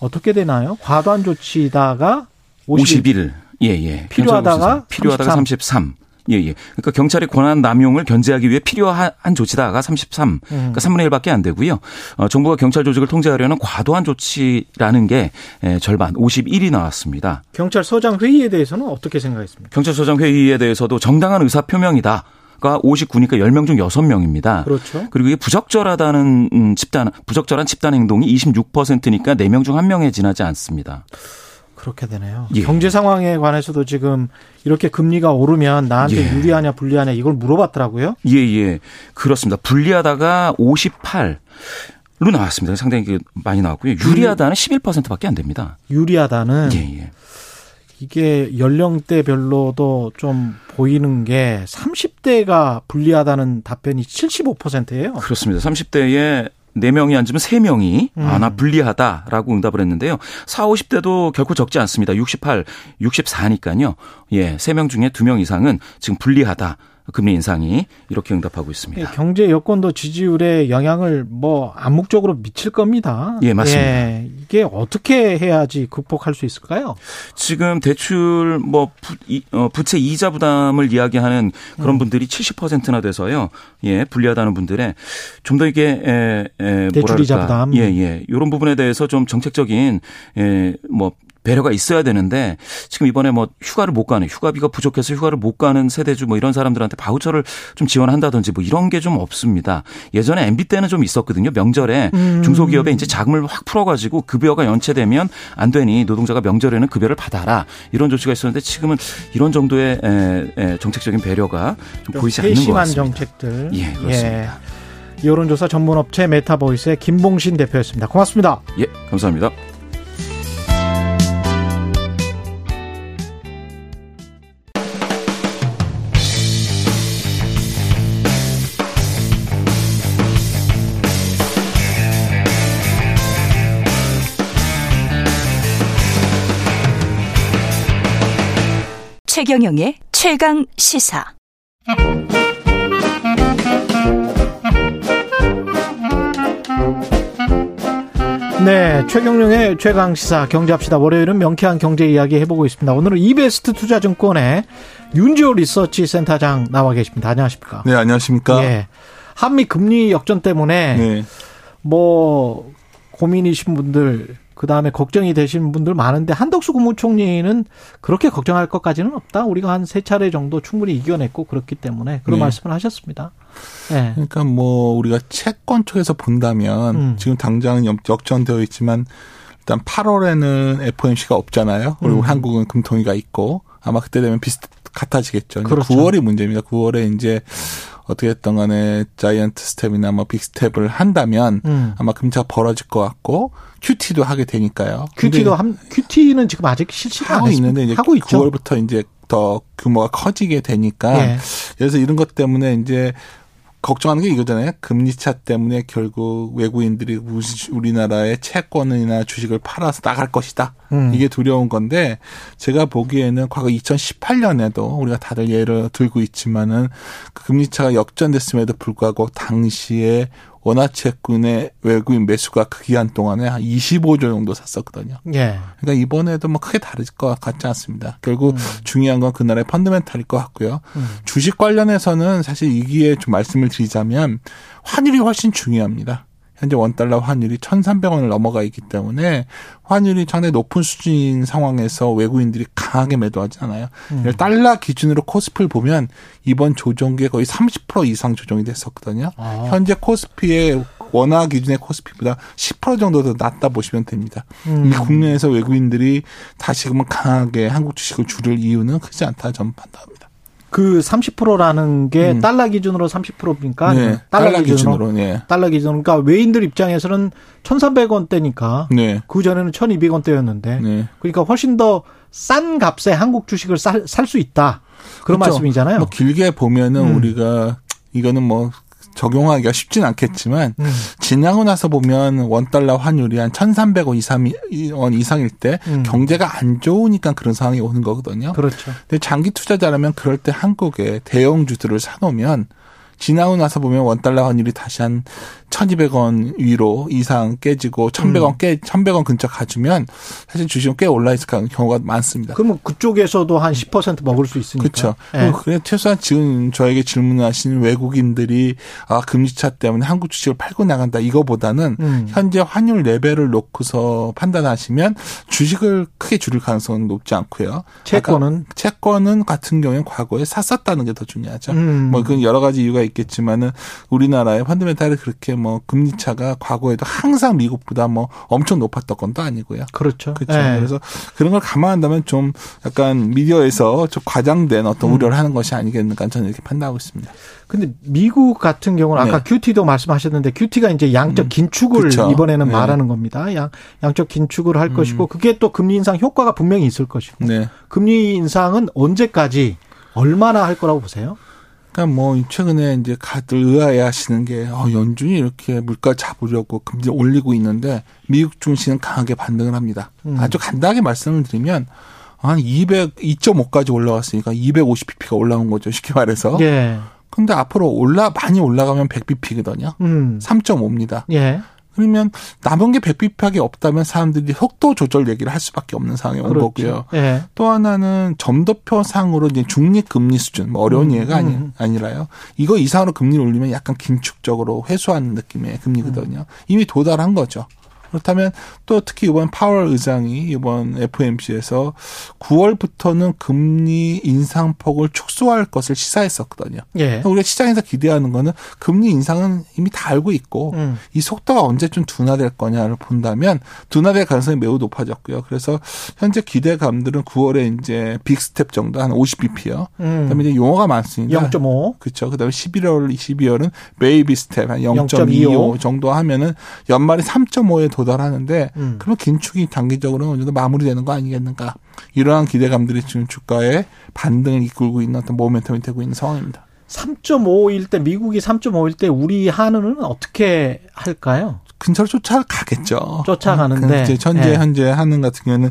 어떻게 되나요? 과도한 조치다가 50일 51. 예, 예. 필요하다가 필요하다가 33. 예, 예. 그러니까 경찰의 권한 남용을 견제하기 위해 필요한 조치다가 33. 음. 그러니까 3분의 1밖에 안 되고요. 어, 정부가 경찰 조직을 통제하려는 과도한 조치라는 게 예, 절반 51이 나왔습니다. 경찰서장 회의에 대해서는 어떻게 생각했습니까? 경찰서장 회의에 대해서도 정당한 의사 표명이다. 가 59니까 10명 중 6명입니다. 그렇죠. 그리고 이게 부적절하다는 음, 집단 부적절한 집단 행동이 26%니까 4명 중 1명에 지나지 않습니다. 그렇게 되네요. 예. 경제 상황에 관해서도 지금 이렇게 금리가 오르면 나한테 예. 유리하냐 불리하냐 이걸 물어봤더라고요. 예, 예. 그렇습니다. 불리하다가 58. 로 나왔습니다. 상당히 그 많이 나왔고요. 유리하다는 11%밖에 안 됩니다. 유리하다는 예, 예. 이게 연령대별로도 좀 보이는 게 30대가 불리하다는 답변이 75%예요. 그렇습니다. 30대에 4명이 앉으면 3명이 음. 아, 나 불리하다라고 응답을 했는데요. 4, 50대도 결코 적지 않습니다. 68, 64니까요. 예, 3명 중에 2명 이상은 지금 불리하다. 금리 인상이 이렇게 응답하고 있습니다. 경제 여건도 지지율에 영향을 뭐 암묵적으로 미칠 겁니다. 예, 맞습니다. 예, 이게 어떻게 해야지 극복할 수 있을까요? 지금 대출 뭐 부, 이, 어, 부채 이자 부담을 이야기하는 그런 음. 분들이 70%나 돼서요. 예, 불리하다는 분들의 좀 더 이게 에, 에, 대출 이자. 부담. 예, 예. 이런 부분에 대해서 좀 정책적인 에, 뭐 배려가 있어야 되는데 지금 이번에 뭐 휴가를 못 가는 휴가비가 부족해서 휴가를 못 가는 세대주 뭐 이런 사람들한테 바우처를 좀 지원한다든지 뭐 이런 게 좀 없습니다. 예전에 MB 때는 좀 있었거든요. 명절에 음. 중소기업에 이제 자금을 확 풀어가지고 급여가 연체되면 안 되니 노동자가 명절에는 급여를 받아라 이런 조치가 있었는데 지금은 이런 정도의 에, 에, 정책적인 배려가 좀 보이지 않는 것 같습니다. 정책들. 예, 그렇습니다. 예. 여론조사 전문업체 메타보이스의 김봉신 대표였습니다. 고맙습니다. 예, 감사합니다. 최경영의 최강 시사. 네, 최경룡의 최강 시사 경제합시다. 월요일은 명쾌한 경제 이야기 해보고 있습니다. 오늘은 이베스트 투자증권의 윤지호 리서치 센터장 나와 계십니다. 안녕하십니까? 네, 안녕하십니까? 예. 한미 금리 역전 때문에 네. 뭐 고민이신 분들 그 다음에 걱정이 되시는 분들 많은데 한덕수 국무총리는 그렇게 걱정할 것까지는 없다. 우리가 한 세 차례 정도 충분히 이겨냈고 그렇기 때문에 그런 네. 말씀을 하셨습니다. 네. 그러니까 뭐 우리가 채권 쪽에서 본다면 음. 지금 당장은 역- 역전되어 있지만 일단 8월에는 FOMC가 없잖아요. 그리고 음. 한국은 금통위가 있고 아마 그때 되면 비슷 같아지겠죠. 그렇죠. 9월이 문제입니다. 9월에 이제 어떻게 됐던 간에 자이언트 스텝이나 뭐 빅스텝을 한다면 음. 아마 금리가 벌어질 것 같고 QT도 하게 되니까요. 큐티도 한 큐티는 지금 아직 실시가 안 하고. 있는데 이제 하고 있죠. 9월부터 이제 더 규모가 커지게 되니까 예. 그래서 이런 것 때문에 이제 걱정하는 게 이거잖아요. 금리차 때문에 결국 외국인들이 우리나라의 채권이나 주식을 팔아서 나갈 것이다. 음. 이게 두려운 건데 제가 보기에는 과거 2018년에도 우리가 다들 예를 들고 있지만은 그 금리차가 역전됐음에도 불구하고 당시에 원화채권의 외국인 매수가 그 기간 동안에 한 25조 정도 샀었거든요. 예. 그러니까 이번에도 뭐 크게 다를 것 같지 않습니다. 결국 음. 중요한 건 그날의 펀드멘탈일 것 같고요. 음. 주식 관련해서는 사실 이기에 좀 말씀을 드리자면 환율이 훨씬 중요합니다. 현재 원달러 환율이 1,300원을 넘어가 있기 때문에 환율이 상당히 높은 수준인 상황에서 외국인들이 강하게 매도하지 않아요. 음. 달러 기준으로 코스피를 보면 이번 조정기에 거의 30% 이상 조정이 됐었거든요. 아. 현재 코스피의 원화 기준의 코스피보다 10% 정도 더 낮다 보시면 됩니다. 음. 이 국내에서 외국인들이 다시금은 강하게 한국 주식을 줄일 이유는 크지 않다 저는 판단합니다. 그 30%라는 게 음. 달러 기준으로 30%입니까? 네, 달러 기준으로, 네. 달러 기준으로. 그러니까 외인들 입장에서는 1,300원대니까 네. 그 전에는 1,200원대였는데 네. 그러니까 훨씬 더 싼 값에 한국 주식을 살 수 있다. 그런 그렇죠. 말씀이잖아요. 뭐 길게 보면은 음. 우리가 이거는 뭐 적용하기가 쉽진 않겠지만 음. 지나고 나서 보면 원 달러 환율이 한 1,300원 이상 원 이상일 때 음. 경제가 안 좋으니까 그런 상황이 오는 거거든요. 그렇죠. 근데 장기 투자자라면 그럴 때 한국에 대형주들을 사 놓으면 지나고 나서 보면 원 달러 환율이 다시 한 1,200원 위로 이상 깨지고 1,100원 음. 깨 1,100원 근처 가주면 사실 주식은 꽤 올라 있을 경우가 많습니다. 그러면 그쪽에서도 한10% 먹을 수 있으니까. 그렇죠. 예. 그래 최소한 지금 저에게 질문하신 외국인들이 아 금리차 때문에 한국 주식을 팔고 나간다 이거보다는 음. 현재 환율 레벨을 놓고서 판단하시면 주식을 크게 줄일 가능성은 높지 않고요. 채권은? 채권은 같은 경우에 과거에 샀었다는 게 더 중요하죠. 음. 뭐 그건 여러 가지 이유가 있겠지만은 우리나라의 펀드멘탈이 그렇게 뭐 금리 차가 과거에도 항상 미국보다 뭐 엄청 높았던 건또 아니고요. 그렇죠. 그렇죠. 예. 그래서 그런 걸 감안한다면 좀 약간 미디어에서 좀 과장된 어떤 음. 우려를 하는 것이 아니겠는가 저는 이렇게 판단하고 있습니다. 근데 미국 같은 경우는 아까 네. 큐티도 말씀하셨는데 큐티가 이제 양적 음. 긴축을 그쵸. 이번에는 네. 말하는 겁니다. 양 양적 긴축을 할 음. 것이고 그게 또 금리 인상 효과가 분명히 있을 것이고 네. 금리 인상은 언제까지 얼마나 할 거라고 보세요? 그러니까 뭐 최근에 이제 다들 의아해 하시는 게 어, 연준이 이렇게 물가 잡으려고 금리 올리고 있는데 미국 증시는 강하게 반등을 합니다. 음. 아주 간단하게 말씀을 드리면 한 200, 2.5까지 올라왔으니까 250pp가 올라온 거죠. 쉽게 말해서. 예. 근데 앞으로 올라 많이 올라가면 100bp거든요. 음. 3.5입니다. 예. 그러면 남은 게 100bp하게 없다면 사람들이 속도 조절 얘기를 할 수밖에 없는 상황이 온 그렇죠. 거고요. 예. 또 하나는 점도표상으로 이제 중립 금리 수준, 뭐 어려운 음, 예가 아니, 음. 아니라요. 이거 이상으로 금리를 올리면 약간 긴축적으로 회수하는 느낌의 금리거든요. 이미 도달한 거죠. 그렇다면 또 특히 이번 파월 의장이 이번 FOMC에서 9월부터는 금리 인상폭을 축소할 것을 시사했었거든요. 예. 우리가 시장에서 기대하는 거는 금리 인상은 이미 다 알고 있고 음. 이 속도가 언제쯤 둔화될 거냐를 본다면 둔화될 가능성이 매우 높아졌고요. 그래서 현재 기대감들은 9월에 이제 빅스텝 정도 한 50bp요. 음. 그다음에 이제 용어가 많습니다. 0.5. 그렇죠. 그다음에 11월, 12월은 베이비 스텝 한 0.25 0.25 정도 하면은 연말에 3.5에 도달하는데 음. 그러면 긴축이 단기적으로 어느 정도 마무리되는 거 아니겠는가? 이러한 기대감들이 지금 주가에 반등을 이끌고 있는 어떤 모멘텀이 되고 있는 상황입니다. 3.5일 때 미국이 3.5일 때 우리 한은은 어떻게 할까요? 근처로 쫓아가겠죠. 쫓아가는데. 그 이제 현재 예. 현재 한은 같은 경우는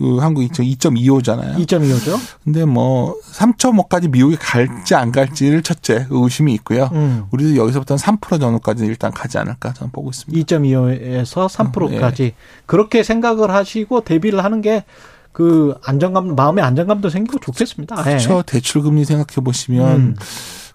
그 한국이 2.25잖아요. 2.25죠. 근데 뭐 3.5까지 미국이 갈지 안 갈지를 첫째 의심이 있고요. 음. 우리도 여기서부터는 3% 정도까지 일단 가지 않을까 저는 보고 있습니다. 2.25에서 3%까지 예. 그렇게 생각을 하시고 대비를 하는 게 그 안정감 마음의 안정감도 생기고 좋겠습니다. 예. 그렇죠. 대출 금리 생각해 보시면 음.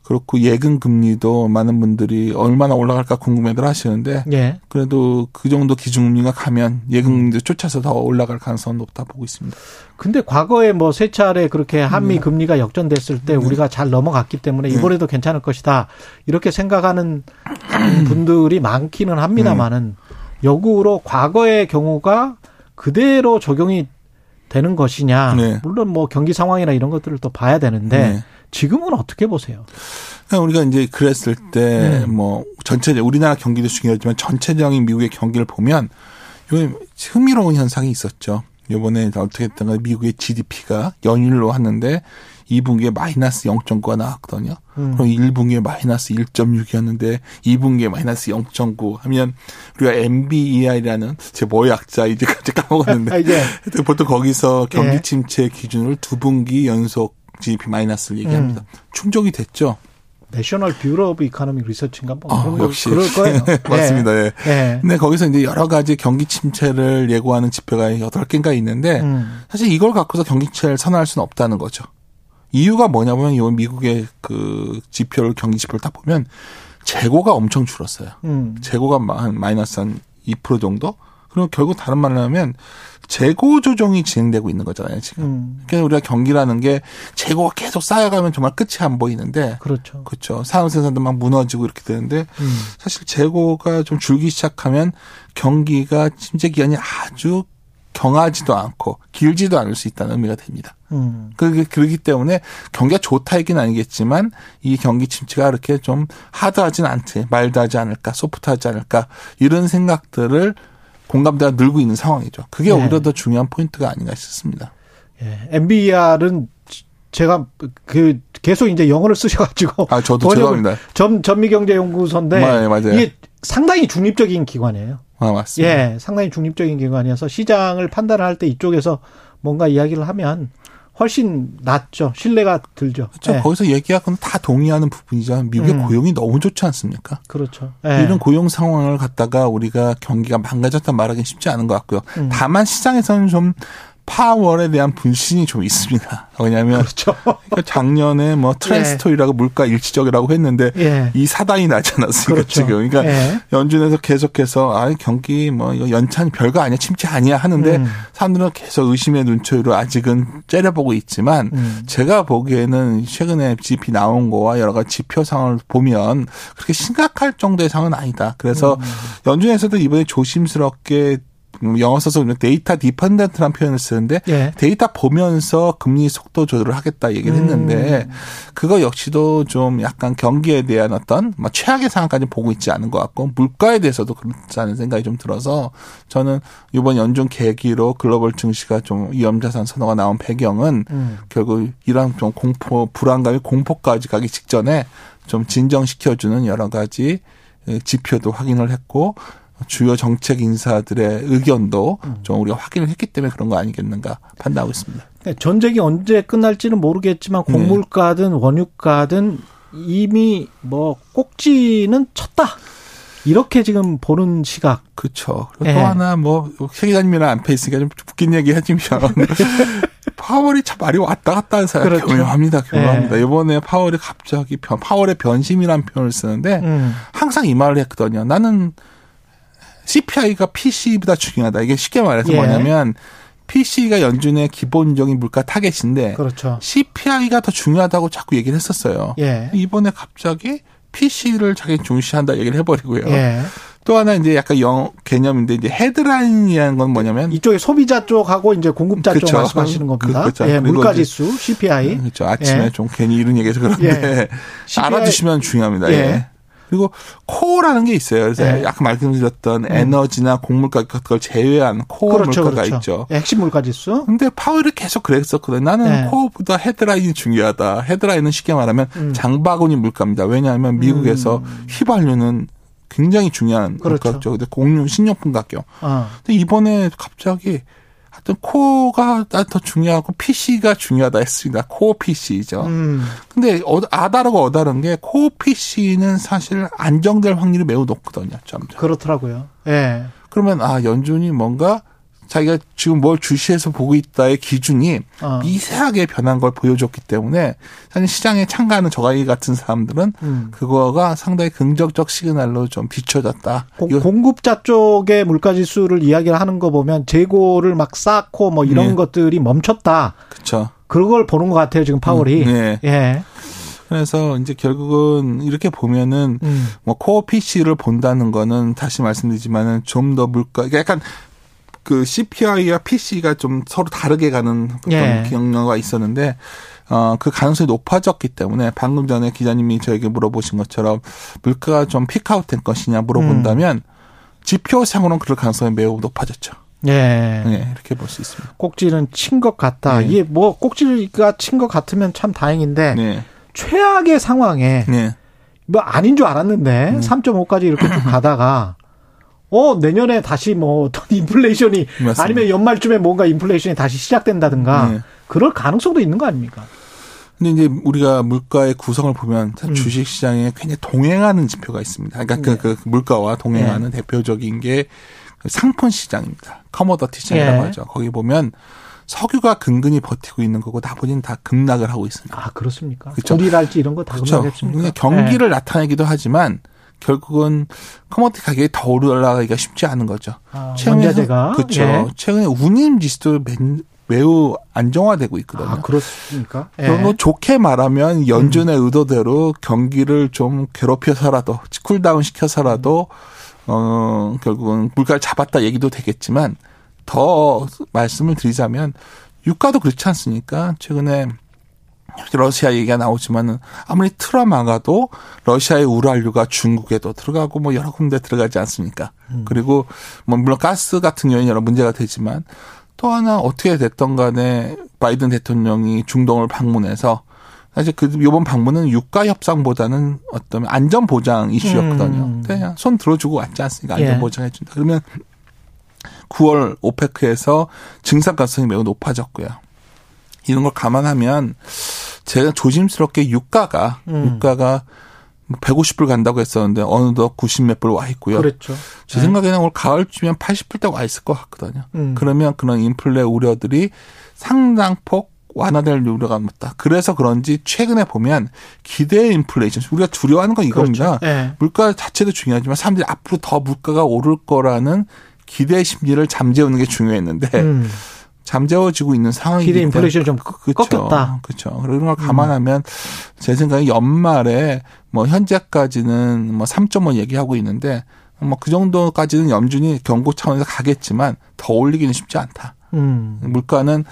그렇고 예금 금리도 많은 분들이 얼마나 올라갈까 궁금해들 하시는데 예. 그래도 그 정도 기준금리가 가면 예금 금리도 쫓아서 더 올라갈 가능성은 높다 보고 있습니다. 근데 과거에 뭐 세 차례 그렇게 한미 네. 금리가 역전됐을 때 네. 우리가 잘 넘어갔기 때문에 네. 이번에도 괜찮을 것이다. 이렇게 생각하는 분들이 많기는 합니다만은 역으로 과거의 경우가 그대로 적용이 되는 것이냐. 네. 물론 뭐 경기 상황이나 이런 것들을 또 봐야 되는데 네. 지금은 어떻게 보세요? 그러니까 우리가 이제 그랬을 때 음. 뭐 전체 우리나라 경기도 중요하지만 전체적인 미국의 경기를 보면 요 흥미로운 현상이 있었죠. 이번에 어떻게 했던가 미국의 GDP가 연일로 하는데 2분기에 마이너스 0.9가 나왔거든요. 음. 그럼 1분기에 마이너스 1.6이었는데 2분기에 마이너스 0.9 하면 우리가 NBER이라는 제 뭐 약자 이제 갑자기 까먹었는데 하여튼 보통 거기서 경기 예. 침체 기준으로 두 분기 연속 GDP 마이너스를 얘기합니다. 음. 충족이 됐죠. National Bureau of Economic Research인가 뭐 아, 그런 거 역시 그럴 거예요. 맞습니다. 예. 예. 근데 거기서 이제 여러 가지 경기 침체를 예고하는 지표가 여덟 개인가 있는데 음. 사실 이걸 갖고서 경기 침체를 선언할 수는 없다는 거죠. 이유가 뭐냐 보면 이 미국의 그 지표를 경기 지표를 딱 보면 재고가 엄청 줄었어요. 음. 재고가 마- 한 마이너스 한 2% 정도? 그럼 결국 다른 말로 하면 재고 조정이 진행되고 있는 거잖아요, 지금. 음. 그러니까 우리가 경기라는 게 재고가 계속 쌓여가면 정말 끝이 안 보이는데 그렇죠. 그렇죠. 산업 생산도 막 무너지고 이렇게 되는데 음. 사실 재고가 좀 줄기 시작하면 경기가 침체 기간이 아주 경하지도 않고 길지도 않을 수 있다는 의미가 됩니다. 음. 그렇기, 그렇기 때문에 경기가 좋다 이긴 아니겠지만 이 경기 침체가 그렇게 좀 하드하진 않지 말드하지 않을까 소프트하지 않을까 이런 생각들을 공감대가 늘고 있는 상황이죠. 그게 네. 오히려 더 중요한 포인트가 아닌가 싶습니다. 예. MBR은 제가 그 계속 이제 영어를 쓰셔가지고 아 저도 죄송합니다. 전 전미경제연구소인데 네, 맞아요. 이게 상당히 중립적인 기관이에요. 아 맞습니다. 예, 상당히 중립적인 기관이어서 시장을 판단할 때 이쪽에서 뭔가 이야기를 하면 훨씬 낫죠. 신뢰가 들죠. 그렇죠. 예, 거기서 얘기하고는 다 동의하는 부분이죠. 미국의 음. 고용이 너무 좋지 않습니까? 그렇죠. 예. 이런 고용 상황을 갖다가 우리가 경기가 망가졌다 말하기는 쉽지 않은 것 같고요. 음. 다만 시장에서는 좀 파월에 대한 불신이 좀 있습니다. 왜냐하면 그렇죠. 그러니까 작년에 뭐 트랜스토리라고 물가 일시적이라고 했는데 예. 이 사단이 나지 않았습니까 그렇죠. 지금? 그러니까 예. 연준에서 계속해서 아 경기 뭐 이거 연찬 별거 아니야 침체 아니야 하는데 음. 사람들은 계속 의심의 눈초리로 아직은 째려보고 있지만 음. 제가 보기에는 최근에 GDP 나온 거와 여러 가지 지표 상을 보면 그렇게 심각할 정도의 상은 아니다. 그래서 음. 연준에서도 이번에 조심스럽게 영어 써서 그냥 data dependent라는 표현을 쓰는데 예. 데이터 보면서 금리 속도 조절을 하겠다 얘기를 했는데 음. 그거 역시도 좀 약간 경기에 대한 어떤 뭐 최악의 상황까지 보고 있지 않은 것 같고 물가에 대해서도 그렇다는 생각이 좀 들어서 저는 이번 연준 계기로 글로벌 증시가 좀 위험자산 선호가 나온 배경은 음. 결국 이런 좀 공포 불안감이 공포까지 가기 직전에 좀 진정시켜주는 여러 가지 지표도 확인을 했고 주요 정책 인사들의 의견도 음. 좀 우리가 확인을 했기 때문에 그런 거 아니겠는가 판단하고 있습니다. 전쟁이 언제 끝날지는 모르겠지만 네. 곡물가든 원유가든 이미 뭐 꼭지는 쳤다. 이렇게 지금 보는 시각. 그렇죠. 예. 또 하나 뭐최 기자님이랑 안패 있으니까 좀 웃긴 얘기 해주면 파월이 참 말이 왔다 갔다 해서 그렇죠. 교묘합니다. 교묘합니다. 예. 이번에 파월이 갑자기 변, 파월의 변심이라는 표현을 쓰는데 음. 항상 이 말을 했거든요. 나는 CPI가 PC보다 중요하다. 이게 쉽게 말해서 예. 뭐냐면 PC가 연준의 기본적인 물가 타겟인데 그렇죠. CPI가 더 중요하다고 자꾸 얘기를 했었어요. 예. 이번에 갑자기 PC를 자기 중시한다 얘기를 해버리고요. 예. 또 하나 이제 약간 영 개념인데 이제 헤드라인이라는 건 뭐냐면 이쪽에 소비자 쪽하고 이제 공급자 쪽 그쵸. 말씀하시는 겁니다. 그- 그쵸. 예, 물가지수 CPI. 그렇죠. 아침에 예. 좀 괜히 이런 얘기해서 그런데 예. CPI 알아주시면 중요합니다. 예. 예. 그리고 코어라는 게 있어요. 그래서 예. 음. 아까 말씀드렸던 에너지나 곡물가 같은 걸 제외한 코어 그렇죠, 물가가 그렇죠. 있죠. 예, 핵심 물가 지수. 근데 파월이 계속 그랬었거든요. 나는 네. 코어보다 헤드라인이 중요하다. 헤드라인은 쉽게 말하면 음. 장바구니 물가입니다. 왜냐하면 미국에서 휘발유는 굉장히 중요한 그렇죠. 물가죠. 근데 공유 신용품 가격. 어. 근데 이번에 갑자기 하여튼 코어가 더 중요하고 PC가 중요하다 했습니다. 코어 PC죠. 음. 근데 어- 아다르고 어다른 게 코어 PC는 사실 안정될 확률이 매우 높거든요. 점점. 그렇더라고요. 예. 그러면 아 연준이 뭔가 자기가 지금 뭘 주시해서 보고 있다의 기준이 어. 미세하게 변한 걸 보여줬기 때문에 사실 시장에 참가하는 저가이 같은 사람들은 음. 그거가 상당히 긍정적 시그널로 좀 비춰졌다. 공- 공급자 쪽의 물가 지수를 이야기를 하는 거 보면 재고를 막 쌓고 뭐 이런 네. 것들이 멈췄다. 그렇죠. 그걸 보는 것 같아요 지금 파월이. 음, 네. 예. 그래서 이제 결국은 이렇게 보면은 음. 뭐 코어 PC를 본다는 거는 다시 말씀드리지만은 좀 더 물가 그러니까 약간 그 CPI와 PC가 좀 서로 다르게 가는 어떤 예. 경로가 있었는데 어 그 가능성이 높아졌기 때문에 방금 전에 기자님이 저에게 물어보신 것처럼 물가가 좀 피크아웃된 것이냐 물어본다면 지표상으로는 그럴 가능성이 매우 높아졌죠. 예. 네, 이렇게 볼 수 있습니다. 꼭지는 친 것 같다. 네. 이게 뭐 꼭지가 친 것 같으면 참 다행인데 네. 최악의 상황에 네. 뭐 아닌 줄 알았는데 음. 3.5까지 이렇게 쭉 가다가 어 내년에 다시 뭐 어떤 인플레이션이 맞습니다. 아니면 연말쯤에 뭔가 인플레이션이 다시 시작된다든가 네. 그럴 가능성도 있는 거 아닙니까? 근데 이제 우리가 물가의 구성을 보면 음. 주식 시장에 굉장히 동행하는 지표가 있습니다. 그러니까 네. 그, 그 물가와 동행하는 대표적인 게그 상품 시장입니다. 커머더티 시장이라고 예. 하죠. 거기 보면 석유가 근근히 버티고 있는 거고 나머지는 다 급락을 하고 있습니다. 아 그렇습니까? 그쵸. 구리랄지 이런 거다 그렇죠. 금나겠습니까? 그러니까 경기를 나타내기도 하지만 결국은 커머더티 가격이 더 올라가기가 쉽지 않은 거죠. 아, 원자재가 그렇죠. 예. 최근에 운임 지수도 매- 매우 안정화되고 있거든요. 아 그렇습니까? 예. 거 좋게 말하면 연준의 의도대로 경기를 좀 괴롭혀서라도 cool down 시켜서라도 어 결국은 물가를 잡았다 얘기도 되겠지만 더 말씀을 드리자면 유가도 그렇지 않습니까? 최근에 러시아 얘기가 나오지만은 아무리 틀어막아도 러시아의 우랄류가 중국에도 들어가고 뭐 여러 군데 들어가지 않습니까? 음. 그리고 뭐 물론 가스 같은 경우는 여러 문제가 되지만 또 하나 어떻게 됐던 간에 바이든 대통령이 중동을 방문해서 사실 그 요번 방문은 유가 협상보다는 어떤 안전 보장 이슈였거든요. 음. 그냥 손 들어주고 왔지 않습니까? 안전 예. 보장해 준다. 그러면 9월 오페크에서 증산 가능성이 매우 높아졌고요. 이런 걸 감안하면 제가 조심스럽게 유가가 음. 유가가 150불 간다고 했었는데 어느덧 90몇 불 와 있고요. 그렇죠. 제 생각에는 올 가을쯤이면 80불대 와 있을 것 같거든요. 음. 그러면 그런 인플레 우려들이 상당폭 완화될 우려가 있다. 그래서 그런지 최근에 보면 기대 인플레이션 우리가 두려워하는 건 이겁니다. 그렇죠. 네. 물가 자체도 중요하지만 사람들이 앞으로 더 물가가 오를 거라는 기대 심리를 잠재우는 게 중요했는데 음. 잠재워지고 있는 상황이기 기대 인플레이션이 좀 그쵸, 꺾였다. 그렇죠. 그런 걸 감안하면 음. 제 생각에 연말에 뭐 현재까지는 뭐 3.5 얘기하고 있는데 뭐 그 정도까지는 염준이 경고 차원에서 가겠지만 더 올리기는 쉽지 않다. 음. 물가는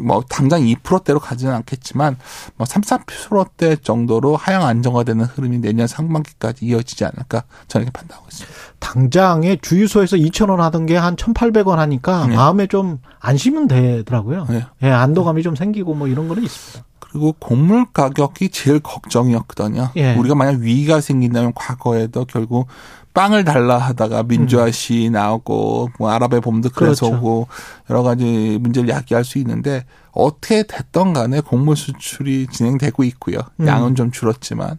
뭐 당장 2%대로 가지는 않겠지만 뭐 3, 4%대 정도로 하향 안정화되는 흐름이 내년 상반기까지 이어지지 않을까 저는 이렇게 판단하고 있습니다. 당장에 주유소에서 2,000원 하던 게 한 1,800원 하니까 네. 마음에 좀 안심은 되더라고요. 네. 예, 안도감이 좀 생기고 뭐 이런 거는 있습니다. 그리고 곡물 가격이 제일 걱정이었거든요. 예. 우리가 만약 위기가 생긴다면 과거에도 결국 빵을 달라 하다가 민주화 시 음. 나오고 뭐 아랍의 봄도 그래서 그렇죠. 오고 여러 가지 문제를 야기할 수 있는데 어떻게 됐던 간에 곡물 수출이 진행되고 있고요. 음. 양은 좀 줄었지만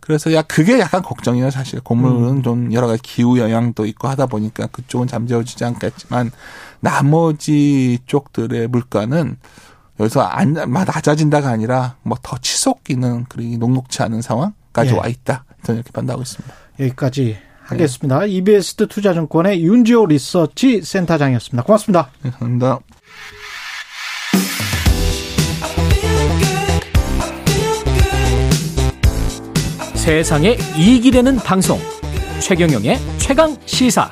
그래서 야 그게 약간 걱정이에요 사실 곡물은 음. 좀 여러 가지 기후 영향도 있고 하다 보니까 그쪽은 잠재워지지 않겠지만 나머지 쪽들의 물가는 여기서 안, 낮아진다가 아니라 뭐 더 치솟기는 그리 녹록치 않은 상황까지 예. 와 있다. 저는 이렇게 판단하고 있습니다. 여기까지 하겠습니다. 네. 이베스트 투자증권의 윤지호 리서치 센터장이었습니다. 고맙습니다. 네, 감사합니다. 세상에 이익이 되는 방송 최경영의 최강 시사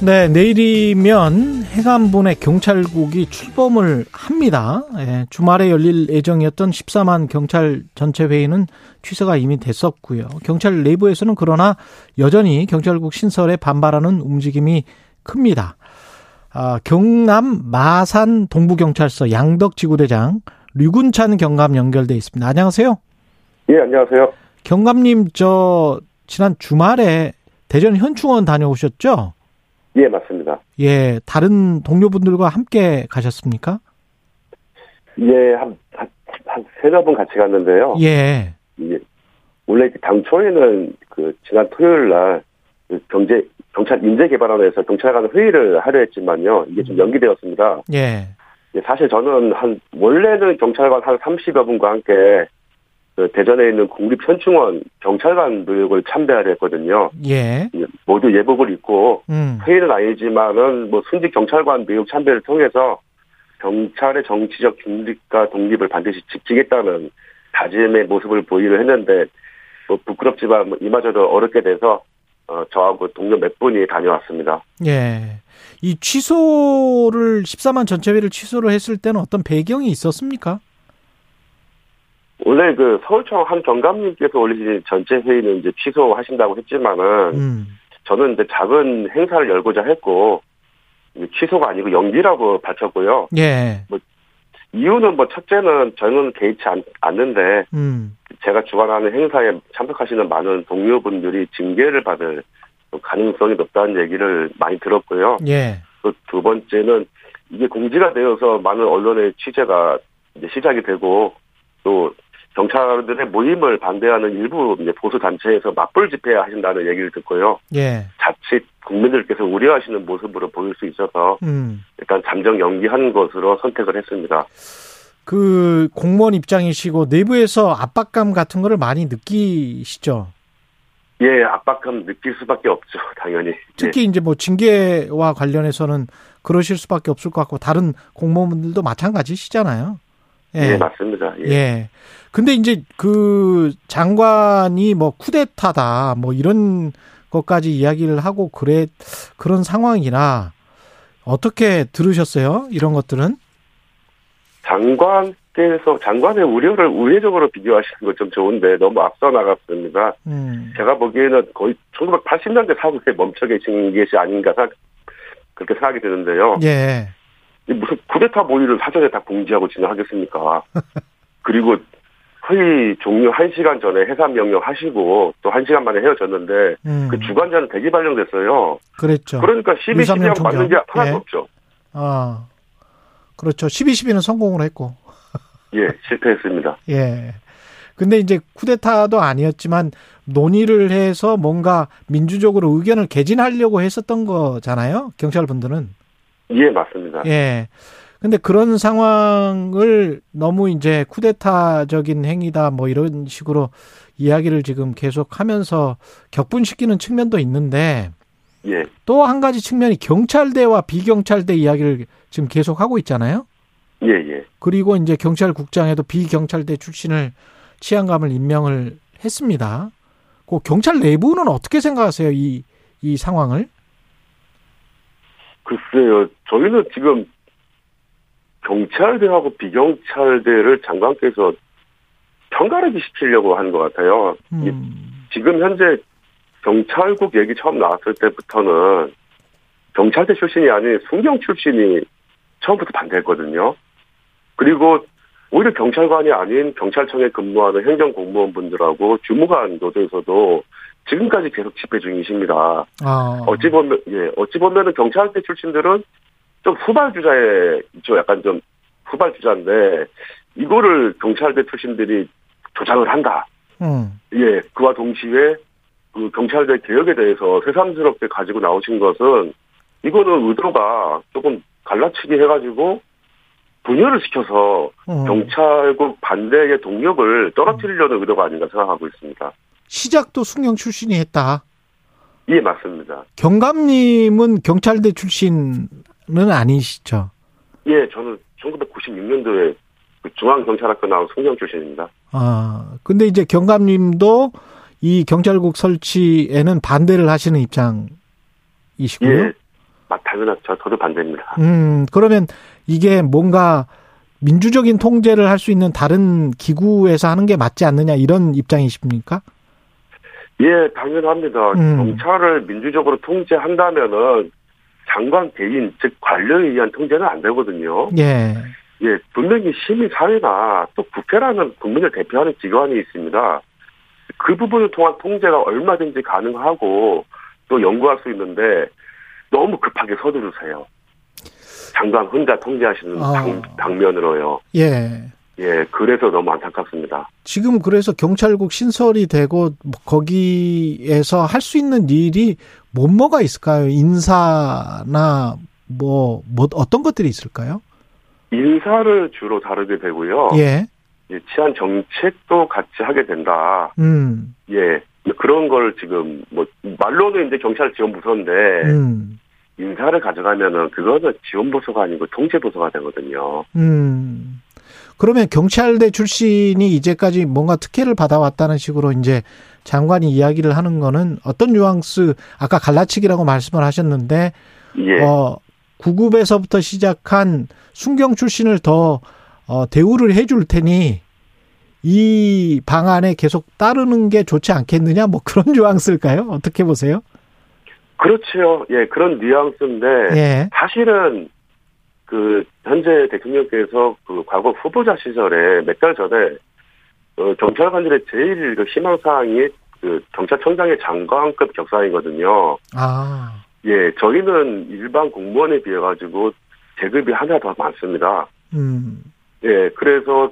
네, 내일이면 해관본의 경찰국이 출범을 합니다. 예, 주말에 열릴 예정이었던 14만 경찰 전체 회의는 취소가 이미 됐었고요. 경찰 내부에서는 그러나 여전히 경찰국 신설에 반발하는 움직임이 큽니다. 아, 경남 마산 동부경찰서 양덕지구대장 류군찬 경감 연결돼 있습니다. 안녕하세요. 예, 안녕하세요. 경감님 저 지난 주말에 대전 현충원 다녀오셨죠? 예, 맞습니다. 예, 다른 동료분들과 함께 가셨습니까? 예, 한, 한, 한 세네 번 같이 갔는데요. 예. 예. 원래 당초에는 그 지난 토요일 날그 경제, 경찰 인재개발원에서 경찰관 회의를 하려 했지만요. 이게 좀 연기되었습니다. 예. 예. 사실 저는 한, 원래는 경찰관 한 30여 분과 함께 그 대전에 있는 국립현충원 경찰관 교육을 참배하려 했거든요. 예. 모두 예복을 입고 음. 회의는 아니지만은 뭐 순직 경찰관 교육 참배를 통해서 경찰의 정치적 중립과 독립을 반드시 지키겠다는 다짐의 모습을 보이려 했는데 뭐 부끄럽지만 뭐 이마저도 어렵게 돼서 어, 저하고 동료 몇 분이 다녀왔습니다. 예. 이 취소를 14만 전체회를 취소를 했을 때는 어떤 배경이 있었습니까? 원래 그 서울청 한 경감님께서 올리신 전체 회의는 이제 취소하신다고 했지만은 음. 저는 이제 작은 행사를 열고자 했고 취소가 아니고 연기라고 밝혔고요. 예. 뭐 이유는 뭐 첫째는 저는 개의치 않, 는데 음. 제가 주관하는 행사에 참석하시는 많은 동료분들이 징계를 받을 가능성이 높다는 얘기를 많이 들었고요. 예. 두 번째는 이게 공지가 되어서 많은 언론의 취재가 이제 시작이 되고 또 경찰들의 모임을 반대하는 일부 보수 단체에서 맞불 집회 하신다는 얘기를 듣고요. 예. 자칫 국민들께서 우려하시는 모습으로 보일 수 있어서 음. 일단 잠정 연기한 것으로 선택을 했습니다. 그 공무원 입장이시고 내부에서 압박감 같은 거를 많이 느끼시죠? 예, 압박감 느낄 수밖에 없죠, 당연히. 특히 예. 이제 뭐 징계와 관련해서는 그러실 수밖에 없을 것 같고 다른 공무원들도 마찬가지시잖아요. 예, 예 맞습니다. 예. 예. 근데 이제 그 장관이 뭐 쿠데타다 뭐 이런 것까지 이야기를 하고 그래 그런 상황이라 어떻게 들으셨어요? 이런 것들은? 장관께서 장관의 우려를 우회적으로 비교하시는 건 좀 좋은데 너무 앞서 나갔습니다. 음. 제가 보기에는 거의 1980년대 사고에 멈춰 계신 것이 아닌가 생각, 그렇게 생각이 드는데요. 예. 무슨 쿠데타 모의를 사전에 다 공지하고 진행하겠습니까? 그리고 회의 종료 1시간 전에 해산 명령 하시고 또 1시간 만에 헤어졌는데 음. 그 주관자는 대기 발령됐어요. 그랬죠. 그러니까 12, 12하고 맞는 게 하나도 예. 없죠. 아. 그렇죠. 12, 12는 성공을 했고. 예, 실패했습니다. 예. 근데 이제 쿠데타도 아니었지만 논의를 해서 뭔가 민주적으로 의견을 개진하려고 했었던 거잖아요. 경찰분들은. 예, 맞습니다. 예. 근데 그런 상황을 너무 이제 쿠데타적인 행위다 뭐 이런 식으로 이야기를 지금 계속 하면서 격분시키는 측면도 있는데 예. 또 한 가지 측면이 경찰대와 비경찰대 이야기를 지금 계속 하고 있잖아요. 예, 예. 그리고 이제 경찰국장에도 비경찰대 출신을 치안감을 임명을 했습니다. 그 경찰 내부는 어떻게 생각하세요? 이, 이 상황을? 글쎄요. 저희는 지금 경찰대하고 비경찰대를 장관께서 편가르기 시키려고 하는 것 같아요. 음. 지금 현재 경찰국 얘기 처음 나왔을 때부터는 경찰대 출신이 아닌 순경 출신이 처음부터 반대했거든요. 그리고 오히려 경찰관이 아닌 경찰청에 근무하는 행정공무원분들하고 주무관 노조에서도 지금까지 계속 집회 중이십니다. 아. 어찌 보면 예 어찌 보면은 경찰대 출신들은 좀 후발 주자에 있죠. 약간 좀 후발 주자인데 이거를 경찰대 출신들이 조장을 한다. 음. 예 그와 동시에 그 경찰대 개혁에 대해서 새삼스럽게 가지고 나오신 것은 이거는 의도가 조금 갈라치기 해가지고 분열을 시켜서 음. 경찰국 반대의 동력을 떨어뜨리려는 의도가 아닌가 생각하고 있습니다. 시작도 순경 출신이 했다. 예, 맞습니다. 경감님은 경찰대 출신은 아니시죠? 예, 저는 1996년도에 그 중앙경찰학교 나온 순경 출신입니다. 아, 근데 이제 경감님도 이 경찰국 설치에는 반대를 하시는 입장이시고요. 예, 당연하죠. 저도 반대입니다. 음, 그러면 이게 뭔가 민주적인 통제를 할 수 있는 다른 기구에서 하는 게 맞지 않느냐 이런 입장이십니까? 예, 당연합니다. 음. 경찰을 민주적으로 통제한다면은 장관 개인 즉 관료에 의한 통제는 안 되거든요. 예. 예, 분명히 시민사회나 또 국회라는 국민을 대표하는 기관이 있습니다. 그 부분을 통한 통제가 얼마든지 가능하고 또 연구할 수 있는데 너무 급하게 서두르세요. 장관 혼자 통제하시는 아. 당, 당면으로요. 예. 예, 그래서 너무 안타깝습니다. 지금 그래서 경찰국 신설이 되고 뭐 거기에서 할 수 있는 일이 뭐 뭐가 있을까요? 인사나 뭐, 뭐 어떤 것들이 있을까요? 인사를 주로 다루게 되고요. 예. 예, 치안 정책도 같이 하게 된다. 음. 예. 그런 걸 지금 뭐 말로는 이제 경찰 지원 부서인데 음. 인사를 가져가면은 그거는 지원 부서가 아니고 통제 부서가 되거든요. 음. 그러면 경찰대 출신이 이제까지 뭔가 특혜를 받아왔다는 식으로 이제 장관이 이야기를 하는 거는 어떤 뉘앙스 아까 갈라치기라고 말씀을 하셨는데 예. 어 구급에서부터 시작한 순경 출신을 더 어, 대우를 해줄 테니 이 방안에 계속 따르는 게 좋지 않겠느냐 뭐 그런 뉘앙스일까요? 어떻게 보세요? 그렇죠. 예, 그런 뉘앙스인데 예. 사실은 그 현재 대통령께서 그 과거 후보자 시절에 몇 달 전에 어, 경찰관들의 제일 그 희망 사항이 그 경찰청장의 장관급 격상이거든요. 아. 예, 저희는 일반 공무원에 비해 가지고 계급이 하나 더 많습니다. 음. 예, 그래서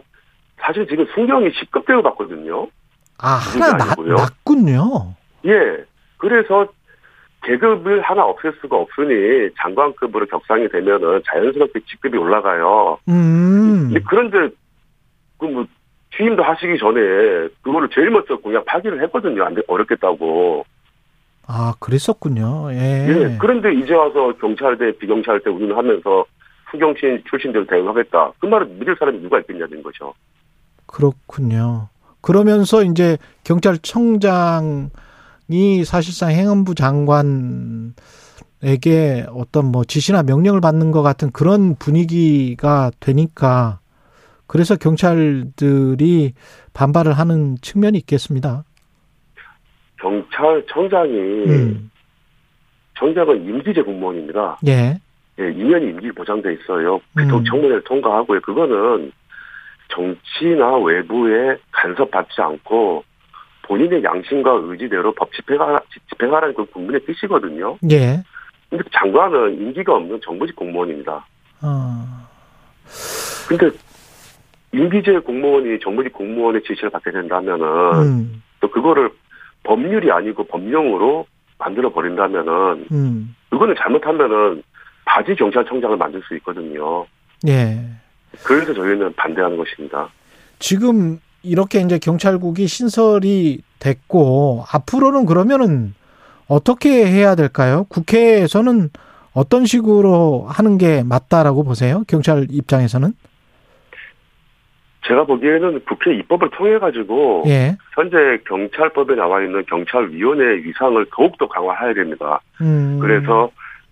사실 지금 순경이 10급 대우 받거든요. 아, 하나 낮, 낮군요. 예. 그래서 계급을 하나 없앨 수가 없으니 장관급으로 격상이 되면은 자연스럽게 직급이 올라가요. 음. 그런데 그뭐 취임도 하시기 전에 그거를 제일 먼저 공약 파기를 했거든요. 안 돼, 어렵겠다고. 아, 그랬었군요. 예. 예. 그런데 이제 와서 경찰대, 비경찰대 운운하면서 후경신 출신들 대응하겠다. 그 말을 믿을 사람이 누가 있겠냐는 거죠. 그렇군요. 그러면서 이제 경찰청장 이 사실상 행안부 장관에게 어떤 뭐 지시나 명령을 받는 것 같은 그런 분위기가 되니까 그래서 경찰들이 반발을 하는 측면이 있겠습니다. 경찰청장이 음. 청장은 임기제 공무원입니다. 예. 예, 2년 임기 보장돼 있어요. 교통 음. 청문회를 통과하고요. 그거는 정치나 외부에 간섭받지 않고 본인의 양심과 의지대로 법 집행하, 집행하라는 그 국민의 뜻이거든요. 예. 근데 장관은 임기가 없는 정부직 공무원입니다. 어. 근데 임기제 공무원이 정부직 공무원의 지시를 받게 된다면은 음. 또 그거를 법률이 아니고 법령으로 만들어 버린다면은 음. 그거는 잘못하면은 바지 경찰청장을 만들 수 있거든요. 예. 그래서 저희는 반대하는 것입니다. 지금 이렇게 이제 경찰국이 신설이 됐고 앞으로는 그러면은 어떻게 해야 될까요? 국회에서는 어떤 식으로 하는 게 맞다라고 보세요? 경찰 입장에서는? 제가 보기에는 국회 입법을 통해 가지고 예. 현재 경찰법에 나와 있는 경찰위원회 위상을 더욱더 강화해야 됩니다. 음. 그래서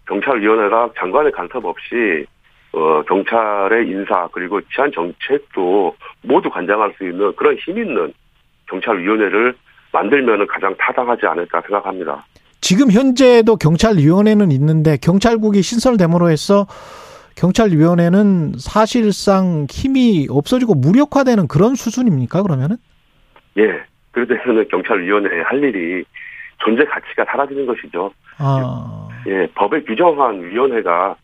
경찰위원회가 장관의 간섭 없이 어, 경찰의 인사 그리고 치안 정책도 모두 관장할 수 있는 그런 힘 있는 경찰위원회를 만들면 가장 타당하지 않을까 생각합니다. 지금 현재도 경찰위원회는 있는데 경찰국이 신설됨으로 해서 경찰위원회는 사실상 힘이 없어지고 무력화되는 그런 수준입니까, 그러면은? 예. 그래서는 경찰위원회 할 일이 존재 가치가 사라지는 것이죠. 아. 예, 법에 규정한 위원회가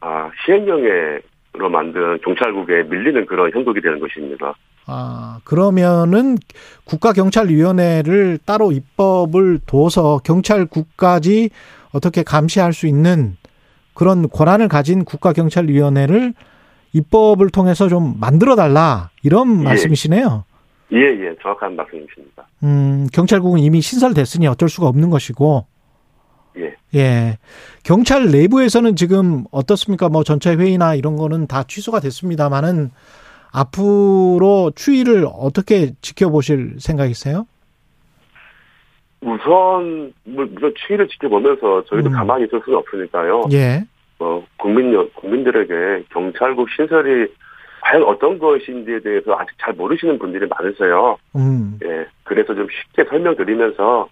아, 시행령으로 만든 경찰국에 밀리는 그런 형국이 되는 것입니다. 아, 그러면은 국가경찰위원회를 따로 입법을 둬서 경찰국까지 어떻게 감시할 수 있는 그런 권한을 가진 국가경찰위원회를 입법을 통해서 좀 만들어 달라 이런 예. 말씀이시네요. 예, 예, 정확한 말씀이십니다. 음, 경찰국은 이미 신설됐으니 어쩔 수가 없는 것이고. 예. 예. 경찰 내부에서는 지금 어떻습니까? 뭐 전체 회의나 이런 거는 다 취소가 됐습니다만은 앞으로 추이를 어떻게 지켜보실 생각이세요? 우선 물론 추이를 지켜보면서 저희도 음. 가만히 있을 수는 없으니까요. 예. 어, 국민 국민들에게 경찰국 신설이 과연 어떤 것인지에 대해서 아직 잘 모르시는 분들이 많으세요. 음. 예. 그래서 좀 쉽게 설명드리면서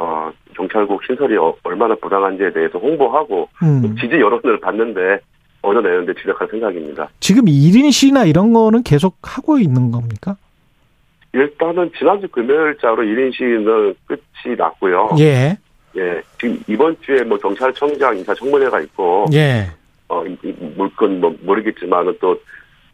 어, 경찰국 신설이 어, 얼마나 부당한지에 대해서 홍보하고 음. 지지 여론을 받는데 얻어내는데 지적할 생각입니다. 지금 1인 시나 이런 거는 계속 하고 있는 겁니까? 일단은 지난주 금요일자로 1인 시위는 끝이 났고요. 예. 예. 지금 이번 주에 뭐 경찰청장 인사 청문회가 있고. 예. 어, 물건 뭐 모르겠지만은 또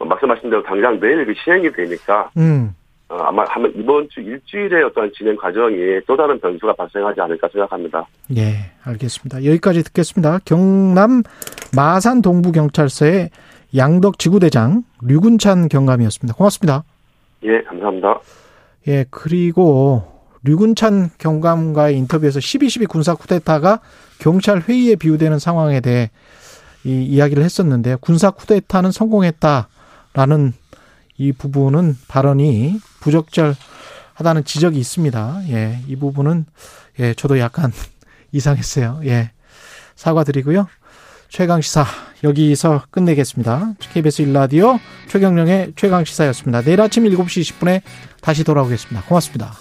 말씀하신 대로 당장 내일 그 시행이 되니까. 음. 어, 아마 하면 이번 주 일주일에 어떤 진행 과정이 또 다른 변수가 발생하지 않을까 생각합니다. 예, 알겠습니다. 여기까지 듣겠습니다. 경남 마산 동부 경찰서의 양덕 지구대장 류군찬 경감이었습니다. 고맙습니다. 예, 감사합니다. 예, 그리고 류군찬 경감과의 인터뷰에서 12.12 군사 쿠데타가 경찰 회의에 비유되는 상황에 대해 이 이야기를 했었는데요. 군사 쿠데타는 성공했다라는 이 부분은 발언이 부적절하다는 지적이 있습니다. 예, 이 부분은 예, 저도 약간 이상했어요. 예. 사과드리고요. 최강 시사 여기서 끝내겠습니다. KBS 일라디오 최경령의 최강 시사였습니다. 내일 아침 7시 20분에 다시 돌아오겠습니다. 고맙습니다.